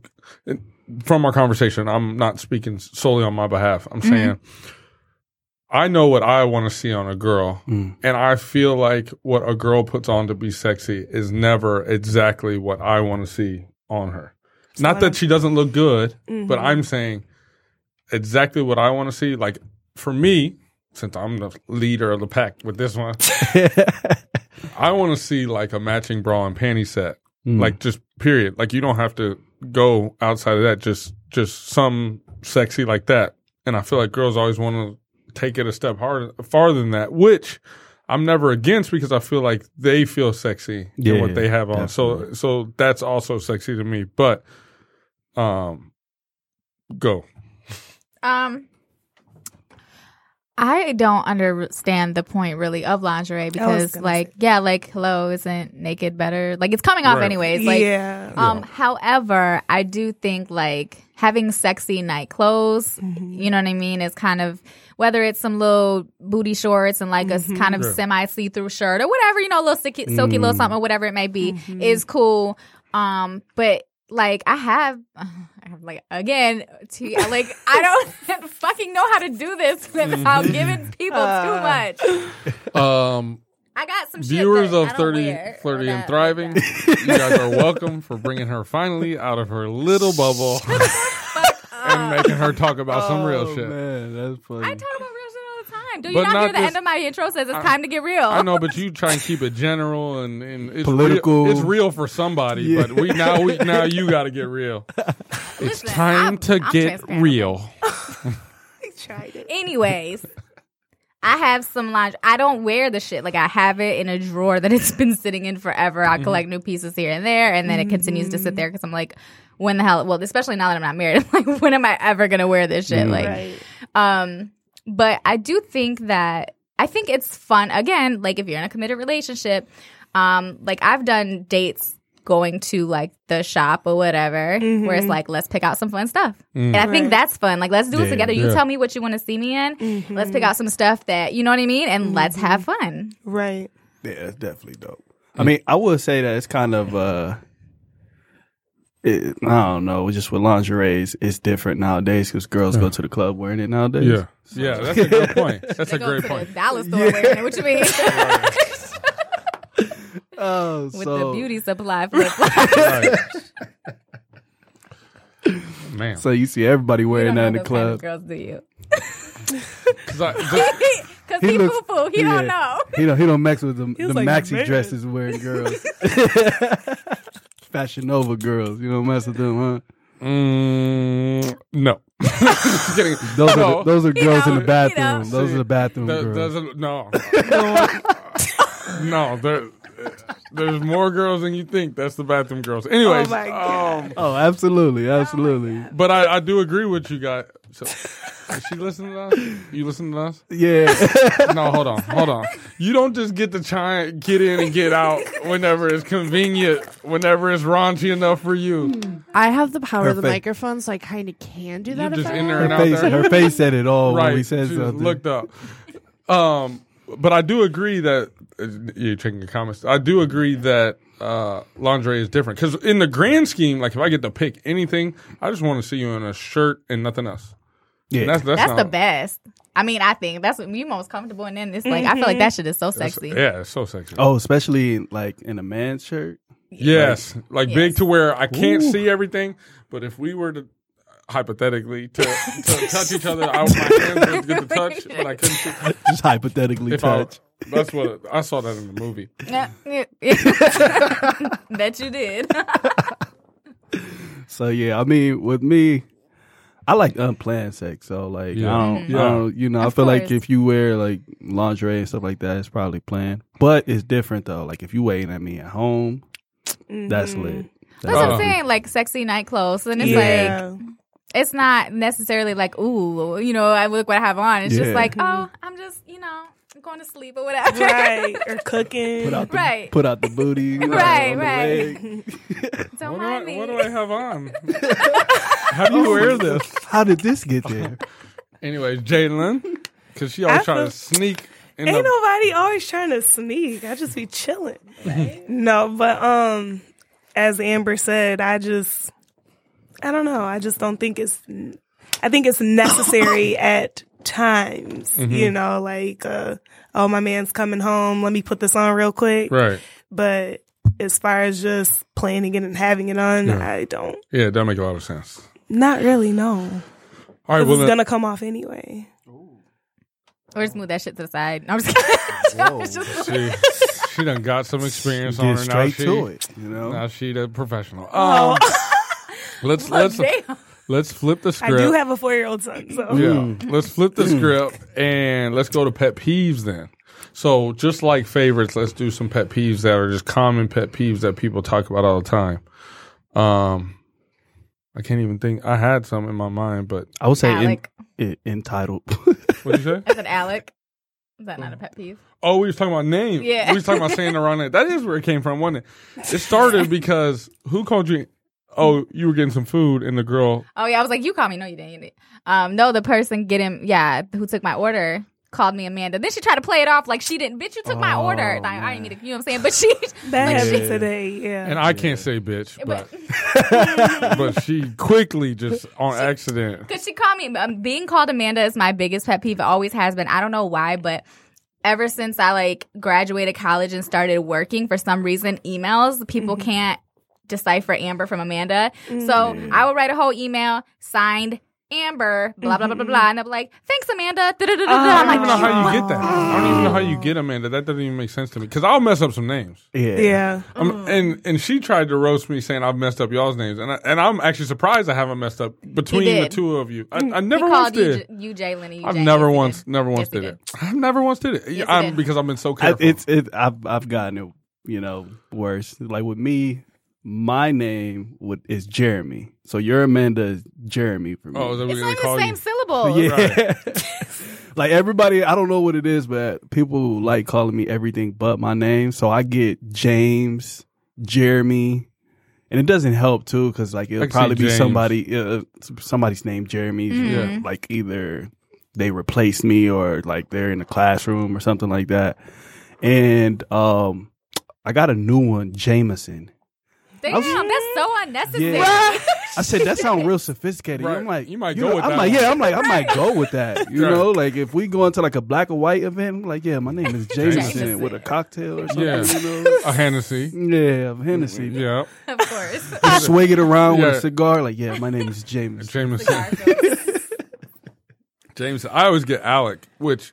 from our conversation, I'm not speaking solely on my behalf. I'm saying. I know what I want to see on a girl, Mm. and I feel like what a girl puts on to be sexy is never exactly what I want to see on her. Not that she doesn't look good, but I'm saying exactly what I want to see. Like for me, since I'm the leader of the pack with this one, I want to see like a matching bra and panty set, Mm. like just period. Like you don't have to go outside of that. Just just some sexy like that. And I feel like girls always want to take it a step harder, farther than that, which I'm never against because I feel like they feel sexy in what they have on. So definitely. so that's also sexy to me. But um, go. Um, I don't understand the point really of lingerie because, gonna like, yeah, like, hello, isn't naked better? Like, it's coming off Right. anyways. Like, yeah. um, however, I do think like having sexy night clothes, you know what I mean, is kind of whether it's some little booty shorts and like a s- mm-hmm. kind of Yeah. semi see through shirt or whatever, you know, a little silky, silky little mm. something, or whatever it may be, mm-hmm. is cool. Um, but like I have, I have like again, to, like I don't fucking know how to do this without mm-hmm. giving people too uh. much. Um, I got some shit viewers that of I don't 30, wear, 30 and Thriving, you guys are welcome for bringing her finally out of her little bubble and uh, making her talk about some real Oh, shit. Man, that's funny. I talk about real shit all the time. Do you But not, not hear the this- end of my intro says it's time to get real? I know, but you try and keep it general and, and it's Political. Real, it's real for somebody, Yeah. but we now we now you got to get real. It's Listen, time I'm- to I'm get transparent. real. tried it. Anyways, I have some lingerie. I don't wear the shit. Like I have it in a drawer that it's been sitting in forever. I collect new pieces here and there, and then it continues to sit there because I'm like, when the hell? Well, especially now that I'm not married, I'm like, when am I ever gonna wear this shit? Like, Right. um, but I do think that I think it's fun. Again, like if you're in a committed relationship, um, like I've done dates going to like the shop or whatever, where it's mm-hmm. like let's pick out some fun stuff, mm. and I think Right. that's fun. Like let's do it Yeah. together. You Yeah. tell me what you want to see me in. Mm-hmm. Let's pick out some stuff that you know what I mean, and mm-hmm. let's have fun. Right. Yeah, it's definitely dope. I mean, I would say that it's kind of uh it, I don't know, just with lingeries, it's different nowadays because girls go to the club wearing it nowadays. Yeah, yeah, that's a good point. That's They a go great to point. The Dallas store wearing it. What you mean? Oh, With so the beauty supply flip. Right. Man, so you see everybody wearing that in the club. girls, do you? 'Cause I- just- Because He he, poo poo. He yeah. don't know. He don't he don't mess with them the was like, maxi "Man." dresses wearing girls. Fashion Nova girls. You don't mess with them, huh? mm, no, Just kidding. Those No. are the, those are You girls in the bathroom. you know. Those are the bathroom That girls. doesn't no. no, there, there's more girls than you think. That's the bathroom girls. Anyways, Oh my God. um, oh, absolutely, absolutely. but I, I do agree with you guys. So, is she listening to us? You listen to us? Yeah. No, hold on, hold on. You don't just get to try get in and get out whenever it's convenient, whenever it's raunchy enough for you. I have the power Her of the face. microphone, so I kind of can do You that. if just I in there and her out face, there. her face said it all right. when we said she something. looked up. Um, but I do agree that you're checking your comments. I do agree that uh, lingerie is different because in the grand scheme, like if I get to pick anything, I just want to see you in a shirt and nothing else. yeah. And that's that's, That's not, the best. I mean, I think that's what you most comfortable in. Then it's like I feel like that shit is so that's- sexy. Yeah, it's so sexy. oh, especially like in a man's shirt. Yes, like big Yes. to where I can't Ooh. see everything, but if we were to hypothetically to, to touch each other, I, would my hands would get the touch, but I couldn't see. Just hypothetically If I, touch. That's what I saw that in the movie. Yeah, yeah, yeah. Bet you did. So yeah, I mean, with me, I like unplanned sex. So like, Yeah. I don't, Yeah. I don't, you know, I Of feel like if you wear like lingerie and stuff like that, it's probably planned. But it's different though. Like if you waiting at me at home, that's Mm-hmm. lit. That's what Uh. I'm saying. Like sexy night clothes, and it's yeah. like it's not necessarily like ooh, you know, I look what I have on. It's Yeah. just like oh, I'm just you know going to sleep or whatever. right. Or cooking. Put out the Right. put out the booty, you Right, right. Don't What do, mind I, me. what do I have on? How do you wear this? How did this get there? Anyways, Jalyn, because she always trying to sneak in Ain't the. nobody always trying to sneak. I just be chilling. no, but um, as Amber said, I just, I don't know. I just don't think it's. I think it's necessary at times. Mm-hmm. You know, like uh, oh, my man's coming home. Let me put this on real quick. Right. But as far as just planning it and having it on, I don't. Yeah, that make a lot of sense. Not really. No, All right, Well, it's then, gonna come off anyway. Or just move that shit to the side. No, I'm just kidding. I was just- She, she done got some experience on Get her. now straight she, to it. You know. Now she the professional. Um, let's let's Damn. Let's flip the script. I do have a four year old son, so Yeah. Let's flip the script and let's go to pet peeves then. So just like favorites, let's do some pet peeves that are just common pet peeves that people talk about all the time. Um I can't even think I had some in my mind, but I would say in, Alec. in, entitled. what did you say? I said Alec. Is that not a pet peeve? Oh, we was talking about names. Yeah. We was talking about saying the wrong name. That is where it came from, wasn't it? It started because who called you Oh, you were getting some food and the girl Oh yeah, I was like, you called me. No, you didn't. You didn't. Um, no, the person getting yeah, who took my order called me Amanda. Then she tried to play it off like she didn't. Bitch, you took my Oh, order. Like, I didn't mean to. You know what I'm saying? But she, that like, happened she- today. Yeah. and I can't say bitch, but but but she quickly just on accident. Because she called me. Um, being called Amanda is my biggest pet peeve. It always has been. I don't know why, but ever since I like graduated college and started working, for some reason, emails people can't decipher Amber from Amanda. So mm-hmm. I would write a whole email signed Amber, blah blah blah blah blah, mm-hmm. and I'm like, thanks Amanda. Da-da-da-da-da. I don't even know like, how you get that. I don't even know how you get Amanda. That doesn't even make sense to me because I'll mess up some names. yeah. yeah. Um, mm-hmm. and and she tried to roast me saying I've messed up y'all's names, and I, and I'm actually surprised I haven't messed up between the two of you. I, I he never once called you, did. J- you Jalyn and you I've never Yes, once, never once Yes, he did it. I've never once did it. Yes, he I'm, did. because I've been so I, careful. it's it. I've I've gotten it. You know, worse. Like with me, my name would is Jeremy. So your Amanda is Jeremy for me. oh, is that what It's they not even call the same you? syllables. Yeah. like everybody, I don't know what it is, but people like calling me everything but my name. So I get James, Jeremy, and it doesn't help too because like it'll can see probably be James. somebody, uh, somebody's name Jeremy. Yeah. Like either they replaced me or like they're in the classroom or something like that. And um, I got a new one, Jameson. Damn, that's so unnecessary. Yeah. I said that sounds real sophisticated. Right. I'm like, You might know, go with I'm that like, yeah, I'm like, I might go with that. You Right. know, like if we go into like a black or white event, I'm like, yeah, my name is Jameson Jameson. with a cocktail or something. Yeah, You know? a Hennessy. Yeah, Hennessy. Yeah, Of course. Swig it around with a cigar. Like, yeah, my name is Jameson. Jameson. James, I always get Alec, which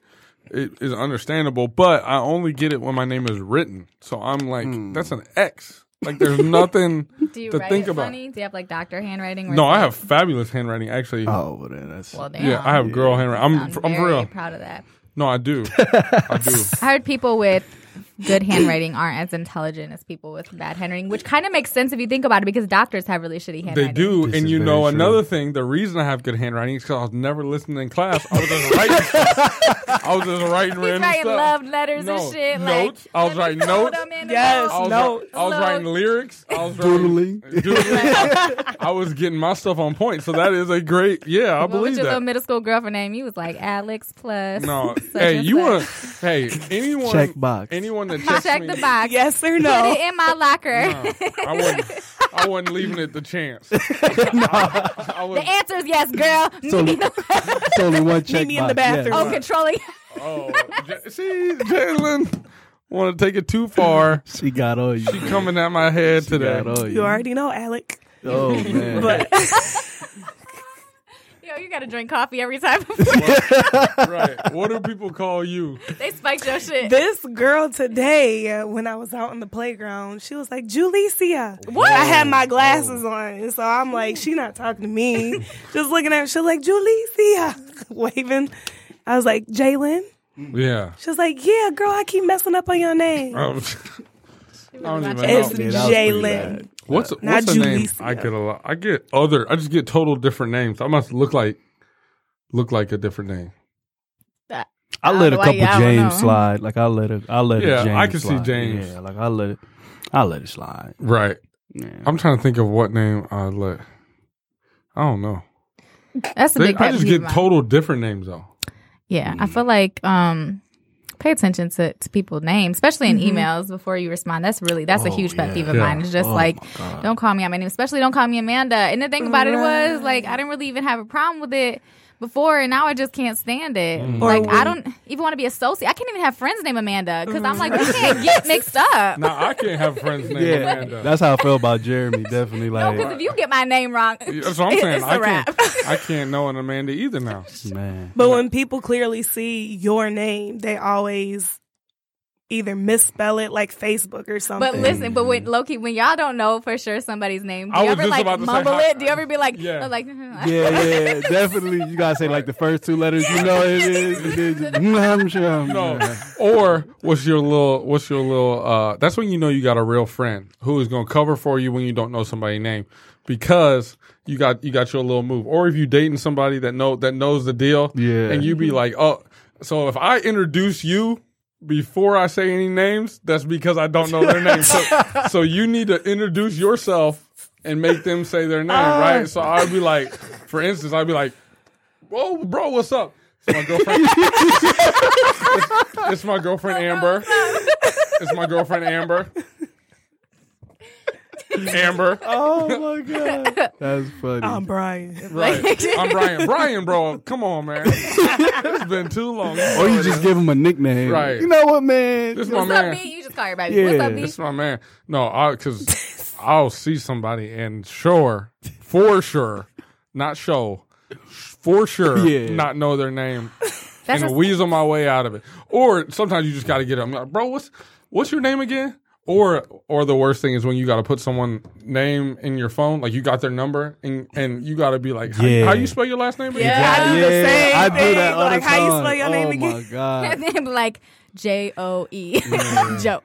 i- is understandable, but I only get it when my name is written. So I'm like, Hmm. that's an X. Like, there's nothing Do you to write think it about. funny? Do you have like doctor handwriting? or No, I is have fabulous handwriting. Actually, Oh, well, then that's Well, damn. yeah, I have girl handwriting. I'm, I'm, I'm for real. proud of that. No, I do. I do. I heard people with good handwriting aren't as intelligent as people with bad handwriting, which kind of makes sense if you think about it because doctors have really shitty handwriting. They do, This and you very know true. another thing. The reason I have good handwriting is because I was never listening in class. I was just writing. stuff. I was just writing He's random writing stuff. love letters No, and shit. notes. Like, I was writing notes. them in the Yes, I was, notes. I was Notes. writing lyrics. I was Doodling. Writing, doodling. I was getting my stuff on point. So that is a great. Yeah, I What was believe your little that. middle school girlfriend name? You was like Alex plus. No, hey, you such. want? Hey, anyone? Check box. Anyone that checks check me, the box. Yes or Put no? it in my locker. No, I wasn't. I wasn't leaving it the chance. I was, The answer is yes, girl. So- Meet me- It's only one check me in the box, yeah. bathroom. Oh, oh, controlling. oh, J- see, Jalyn, want to take it too far. She got on you. She coming at my head She today. got on you. You already know, Alec. Oh man. But Yo, you gotta drink coffee every time right. What do people call you? they spiked your shit. this girl today, uh, when I was out on the playground, she was like, Julicia. What? I had my glasses on. So I'm like, she not talking to me. Just looking at her. She's like, Julicia. Waving. I was like, Jalyn. Yeah. She was like, yeah, girl, I keep messing up on your name. Um, I don't even know. It's Yeah, that was pretty Jalyn. Bad. Uh, what's Not what's the name? I get a lot. I get other. I just get total different names. I must look like look like a different name. Uh, I let a couple I don't James slide. Like I let it. I let Yeah, it. James I can see. James. Yeah, like I let it. I let it slide. Right. Yeah. I'm trying to think of what name I let. I don't know. That's a They- big I just get total different names though. Yeah, I mm. feel like um, pay attention to, to people's names, especially in Mm-hmm. emails before you respond. That's really that's a Oh, huge pet yeah. peeve of Yeah. mine. It's just Oh, like don't call me out my name, especially don't call me Amanda. And the thing about it was like I didn't really even have a problem with it before, and now I just can't stand it. Mm. Or Like I don't even want to be associated. I can't even have friends named Amanda because I'm like we can't get mixed up. Now I can't have friends named Yeah, Amanda. that's how I feel about Jeremy. Definitely, No, like because if you get my name wrong, That's what I'm saying. it's I a can't. I can't know an Amanda either now. man. But when people clearly see your name, they always either misspell it like Facebook or something. But listen, but when Loki, when y'all don't know for sure somebody's name, do I you ever like about to say mumble it? Do you ever be like, Yeah. like, Yeah, yeah, definitely. You gotta say like the first two letters. You know it is. It is. Mm, I'm sure. I'm No. Or what's your little what's your little uh that's when you know you got a real friend who is gonna cover for you when you don't know somebody's name. Because you got you got your little move. Or if you dating somebody that know that knows the deal Yeah. and you be like, Oh so if I introduce you before I say any names, that's because I don't know their name. So, so you need to introduce yourself and make them say their name, ah. right? So I'd be like, for instance, I'd be like, "Whoa, bro, what's up?" It's my girlfriend. it's, it's my girlfriend Amber. It's my girlfriend Amber. Amber. Oh my god, that's funny. I'm Brian. Right. I'm Brian. Brian, bro, come on, man. It's been too long. or you just give him a nickname. Right. You know what, man? This is my What's up, man. B? You just call your baby. Yeah. What's up, B? This is my man. No, I because I'll see somebody and sure, for sure, not show, for sure, Yeah. not know their name That's and weasel my way out of it. Or sometimes you just got to get them, like, bro. What's what's your name again? Or or the worst thing is when you got to put someone name in your phone, like you got their number and and you got to be like, how, Yeah. how you spell your last name? again? Yeah, I do the same I do that all Like, the how you time. spell your oh name my again? god. and then be like J O E Joe.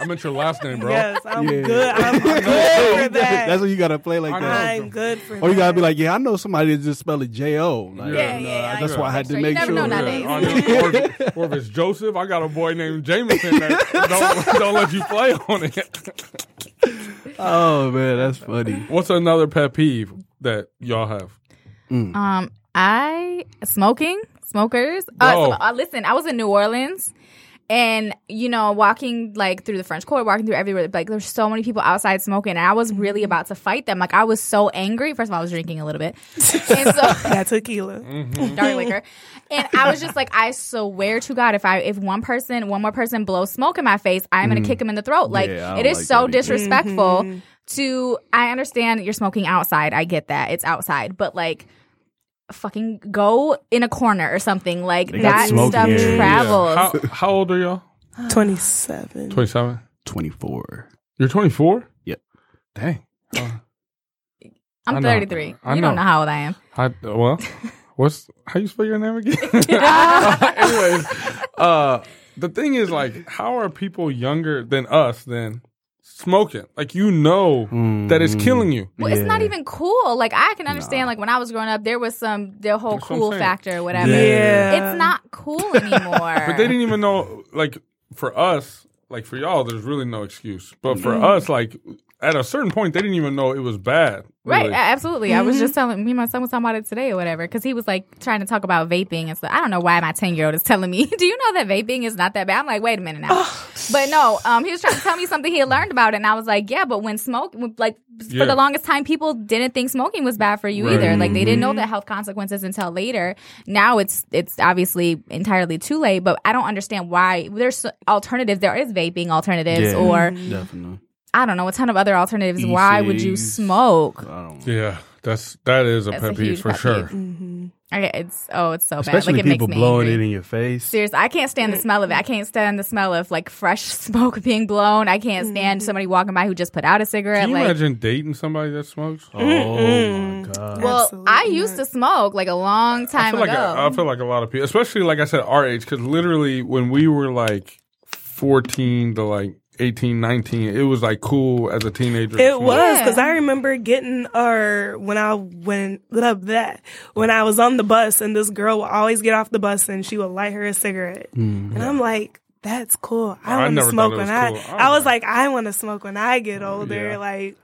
I meant your last name, bro. Yes, I'm Yeah. good. I'm good for that. That's what you gotta play like I know. that. I'm good for that. Or you gotta be like, yeah, I know somebody that just spell it J O. Like, Yeah, you yeah, that's yeah. why I had to You make never sure. know Yeah, nowadays. I know. or, if, or if it's Joseph, I got a boy named Jameson that don't, don't let you play on it. Oh man, that's funny. What's another pet peeve that y'all have? Um, I smoking smokers. Uh, so, uh, listen, I was in New Orleans. And you know, walking like through the French Quarter, walking through everywhere, like there's so many people outside smoking, and I was really mm-hmm. about to fight them. Like I was so angry. First of all, I was drinking a little bit, and so that tequila. Mm-hmm. dark liquor. And I was just like, I swear to God, if I if one person, one more person blows smoke in my face, I'm gonna mm. kick him in the throat. Like Yeah, I it don't is like so that either. disrespectful. Mm-hmm. To I understand you're smoking outside. I get that it's outside, but like. Fucking go in a corner or something like got that smoking stuff areas. travels. How, how old are y'all? 27. 27? Twenty four. You're 24? Yep. Dang. I'm I know. 33. I you know. don't know how old I am. I, well, what's, how you spell your name again? Anyways, uh, the thing is, like, how are people younger than us then smoking? Like, you know that it's killing you. Well, it's not even cool. Like I can understand. Like when I was growing up, there was some the whole That's cool saying. factor or whatever. Yeah. It's not cool anymore. But they didn't even know, like, for us, like, for y'all, there's really no excuse. But for Mm-hmm. us, like, at a certain point, they didn't even know it was bad. Right, really. a- absolutely. I was mm-hmm. just telling me, my son was talking about it today or whatever, because he was like trying to talk about vaping and stuff. I don't know why my 10 year old is telling me, Do you know that vaping is not that bad? I'm like, Wait a minute now. but no, um, he was trying to tell me something he had learned about it. And I was like, Yeah, but when smoke, like, Yeah. for the longest time, people didn't think smoking was bad for you Right. either. Like, they didn't know mm-hmm. the health consequences until later. Now it's, it's obviously entirely too late, but I don't understand why there's alternatives. There is vaping alternatives Yeah. or mm-hmm. Definitely. I don't know, a ton of other alternatives. Why would you smoke? I don't. Yeah, that's that is a That's pet a peeve for pet sure. peeve. Mm-hmm. Okay, it's oh, it's so Especially bad. Like it people makes me blowing angry. it in your face. Seriously, I can't stand the mm. smell of it. I can't stand the smell of like fresh smoke being blown. I can't stand mm-hmm. somebody walking by who just put out a cigarette. Can you like, imagine dating somebody that smokes? Oh my mm-hmm. god. well, Absolutely I used to smoke like a long time I time feel like ago. a, I feel like a lot of people, especially like I said, our age, because literally when we were like fourteen to like 18, 19, it was like cool as a teenager. It smoke. was because Yeah. I remember getting or when I when blah, blah, when I was on the bus and this girl would always get off the bus and she would light her a cigarette mm-hmm. and I'm like that's cool. I I want to smoke when was I cool. I I was was like I want to smoke when I get older. Yeah. Like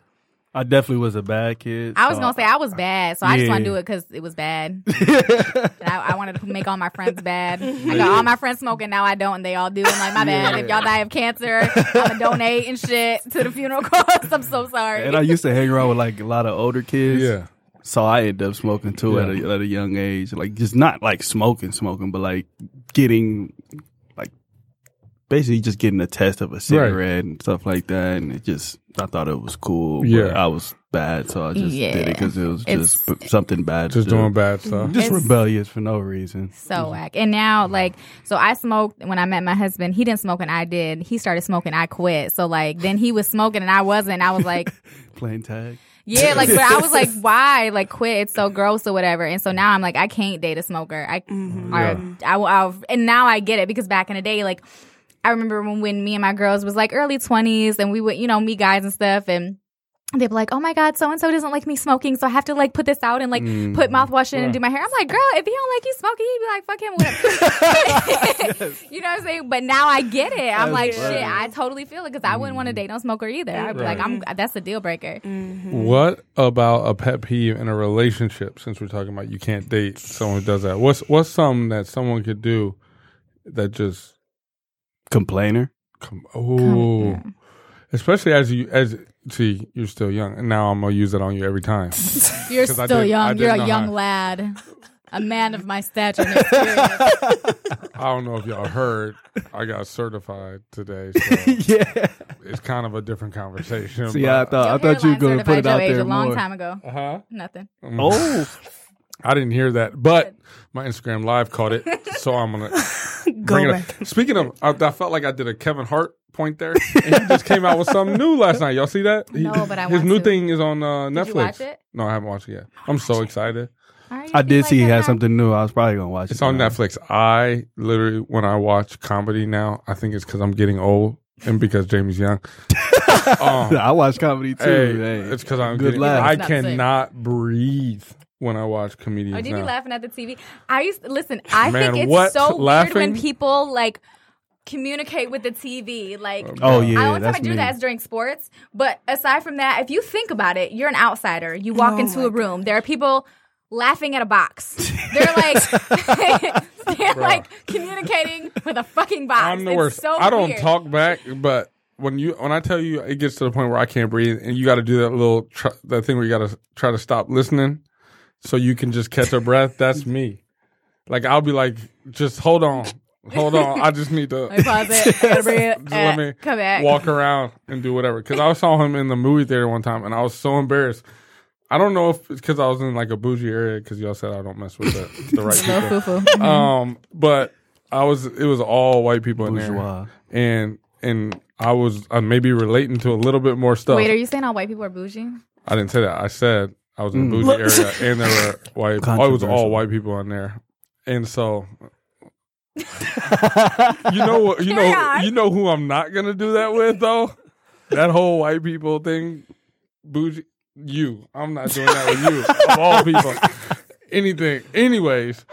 I definitely was a bad kid. I was so gonna say I was bad, so I just want to do it because it was bad. I, I wanted to make all my friends bad. I got all my friends smoking now. I don't, and they all do. I'm like, my bad. If y'all die of cancer, I'm gonna donate and shit to the funeral cause. I'm so sorry. And I used to hang around with like a lot of older kids. Yeah. So I ended up smoking too at, a, at a young age. Like just not like smoking, smoking, but like getting like basically just getting a test of a cigarette and stuff like that. And it just I thought it was cool. But Yeah. I was bad, so I just did it because it was It's- just p- something bad. Just do. doing bad stuff. Just It's- rebellious for no reason. so whack. And now, like, so I smoked when I met my husband. He didn't smoke and I did. He started smoking. I quit. So like, then he was smoking and I wasn't. I was like, Playing tag. Yeah, like, but I was like, why? Like, quit. It's so gross or whatever. And so now I'm like, I can't date a smoker. I, mm-hmm. or, I, I, and now I get it because back in the day, like, I remember when, when me and my girls was like early 20s and we would, you know, meet guys and stuff and they'd be like, oh my God, so and so doesn't like me smoking. So I have to like put this out and like mm, put mouthwash in and do my hair. I'm like, girl, if he don't like you smoking, he'd be like, fuck him. Whatever. you know what I'm saying? But now I get it. I'm like, shit, I totally feel it because I wouldn't want to mm. date no smoker either. I'd be like, I'm, that's a deal breaker. Mm-hmm. What about a pet peeve in a relationship? Since we're talking about you can't date someone who does that, what's what's something that someone could do that just Complainer. come? Oh, especially as you as see you're still young, and now I'm gonna use it on you every time. You're 'Cause I still did- I young. didn't You're a young how- lad. A man of my stature and. I don't know if y'all heard, I got certified today, so yeah. it's kind of a different conversation. See, I thought I thought you were gonna put certified it out there a long more. time ago. Uh huh? Nothing. Oh, I didn't hear that, but my Instagram live caught it, so I'm gonna Go bring it back. up. Speaking of, I, I felt like I did a Kevin Hart point there, and he just came out with something new last night. Y'all see that? He- No, but I his want new to. thing is on uh, Netflix. you watch it? No, I haven't watched it yet. I'm so excited. All right, I you did like see he that had now? something new. I was probably gonna watch it. It's it. on now. Netflix. I literally, when I watch comedy now, I think it's because I'm getting old and because Jamie's young. Um, I watch comedy too. hey, Hey, it's because I'm good getting. laugh. I It's not the cannot breathe when I watch comedians Oh, do you now. be laughing at the TV? I used to, listen. I Man, think it's what? so weird when people like communicate with the TV. Like, Oh yeah, oh, I yeah, only time that's I do me. that is during sports. But aside from that, if you think about it, you're an outsider. You walk Oh into a room, there are people laughing at a box. They're like, they're like communicating with a fucking box. I'm the It's worst. So I don't weird. talk back, but when you when I tell you, it gets to the point where I can't breathe, and you got to do that little tr- that thing where you got to try to stop listening, so you can just catch a breath. That's me. Like I'll be like, just hold on, hold on. I just need to Let me pause it. I gotta breathe. just let Uh, me come back. walk around and do whatever. Because I saw him in the movie theater one time, and I was so embarrassed. I don't know if it's because I was in like a bougie area. Because y'all said I don't mess with the, the right Little people. foo-foo. Um, but I was. It was all white people in Bourgeois. there, and and I was uh, maybe relating to a little bit more stuff. Wait, are you saying all white people are bougie? I didn't say that. I said I was in a Mm. bougie area, and there were white. Oh, it was all white people in there, and so. you know what? You Carry know on. you know who I'm not gonna do that with though. That whole white people thing, bougie. You, I'm not doing that with you of all people. Anything. Anyways,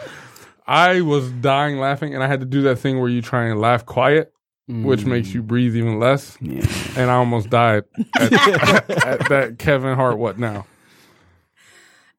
I was dying laughing, and I had to do that thing where you try and laugh quiet, which makes you breathe even less. Yeah. And I almost died at, at that Kevin Hart. What now?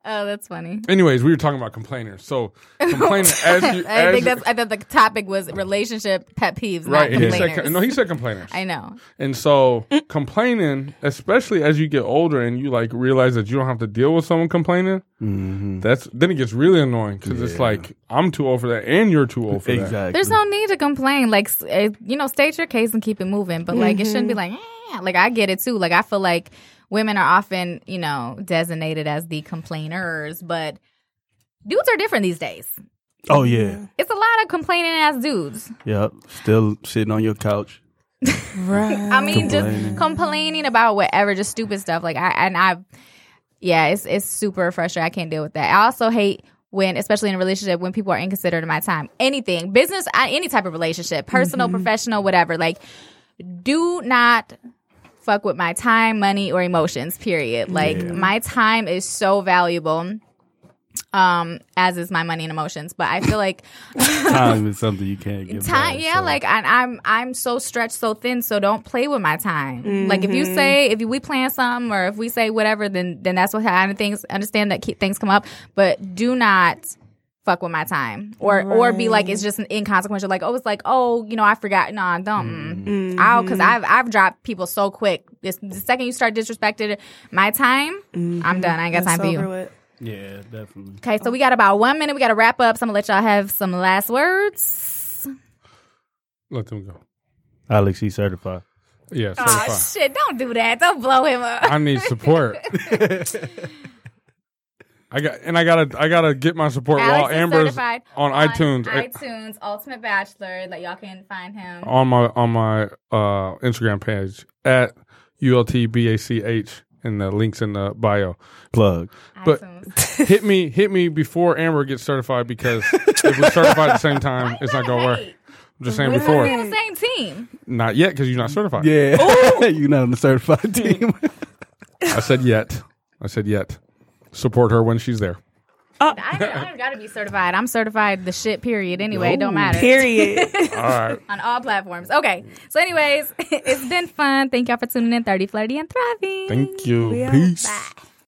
Oh, that's funny. Anyways, we were talking about complainers. So complaining as you, I as think that's. I thought the topic was relationship pet peeves, right. not He said, no, he said complainers. I know. And so complaining, especially as you get older and you like realize that you don't have to deal with someone complaining, Mhm. that's then it gets really annoying because it's like I'm too old for that and you're too old for that. There's no need to complain. Like, uh, you know, state your case and keep it moving. But like, it shouldn't be like, eh. like I get it too. Like, I feel like women are often, you know, designated as the complainers, but dudes are different these days. Oh yeah. It's a lot of complaining ass dudes. Yep. Still sitting on your couch. Right. I mean, Complaining. just complaining about whatever, just stupid stuff. Like I and I, yeah, it's it's super frustrating. I can't deal with that. I also hate when, especially in a relationship, when people are inconsiderate of my time. Anything, business, uh, any type of relationship, personal, professional, whatever. Like, do not fuck with my time, money, or emotions. Period. Like my time is so valuable. Um, as is my money and emotions. But I feel like Time is something you can't give. time back, yeah so. like I, i'm i'm so stretched so thin so don't play with my time like if you say if we plan something or if we say whatever then then that's what happens things understand that ke- things come up but do not fuck with my time or or be like it's just an inconsequential like oh it's like oh you know i forgot nah don't mm. i'll because i've i've dropped people so quick this, the second you start disrespecting my time i'm done i ain't got time for you over with. yeah, definitely. okay so we got about one minute we got to wrap up so i'm gonna let y'all have some last words Let them go. Alex, he certified. Yeah, Oh shit! Don't do that. Don't blow him up. I need support. I got and I gotta I gotta get my support Alex while Amber's certified on, iTunes. I- iTunes, Ultimate Bachelor. That y'all can find him. on my on my uh, Instagram page at ultbach and the links in the bio. Plug. but- iTunes. hit me hit me before Amber gets certified because if we certify at the same time, it's not gonna work. I'm just saying We're before, on the same team. not yet because you're not certified. Yeah, you're not on the certified team. I said yet. I said yet. Support her when she's there. Oh. I don't, I don't gotta be certified. I'm certified. The shit. Period. Anyway, it don't matter. Period. All right. on all platforms. Okay. So, anyways, it's been fun. Thank y'all for tuning in. Thirty, flirty, and thriving. Thank you. We out. Peace. Bye.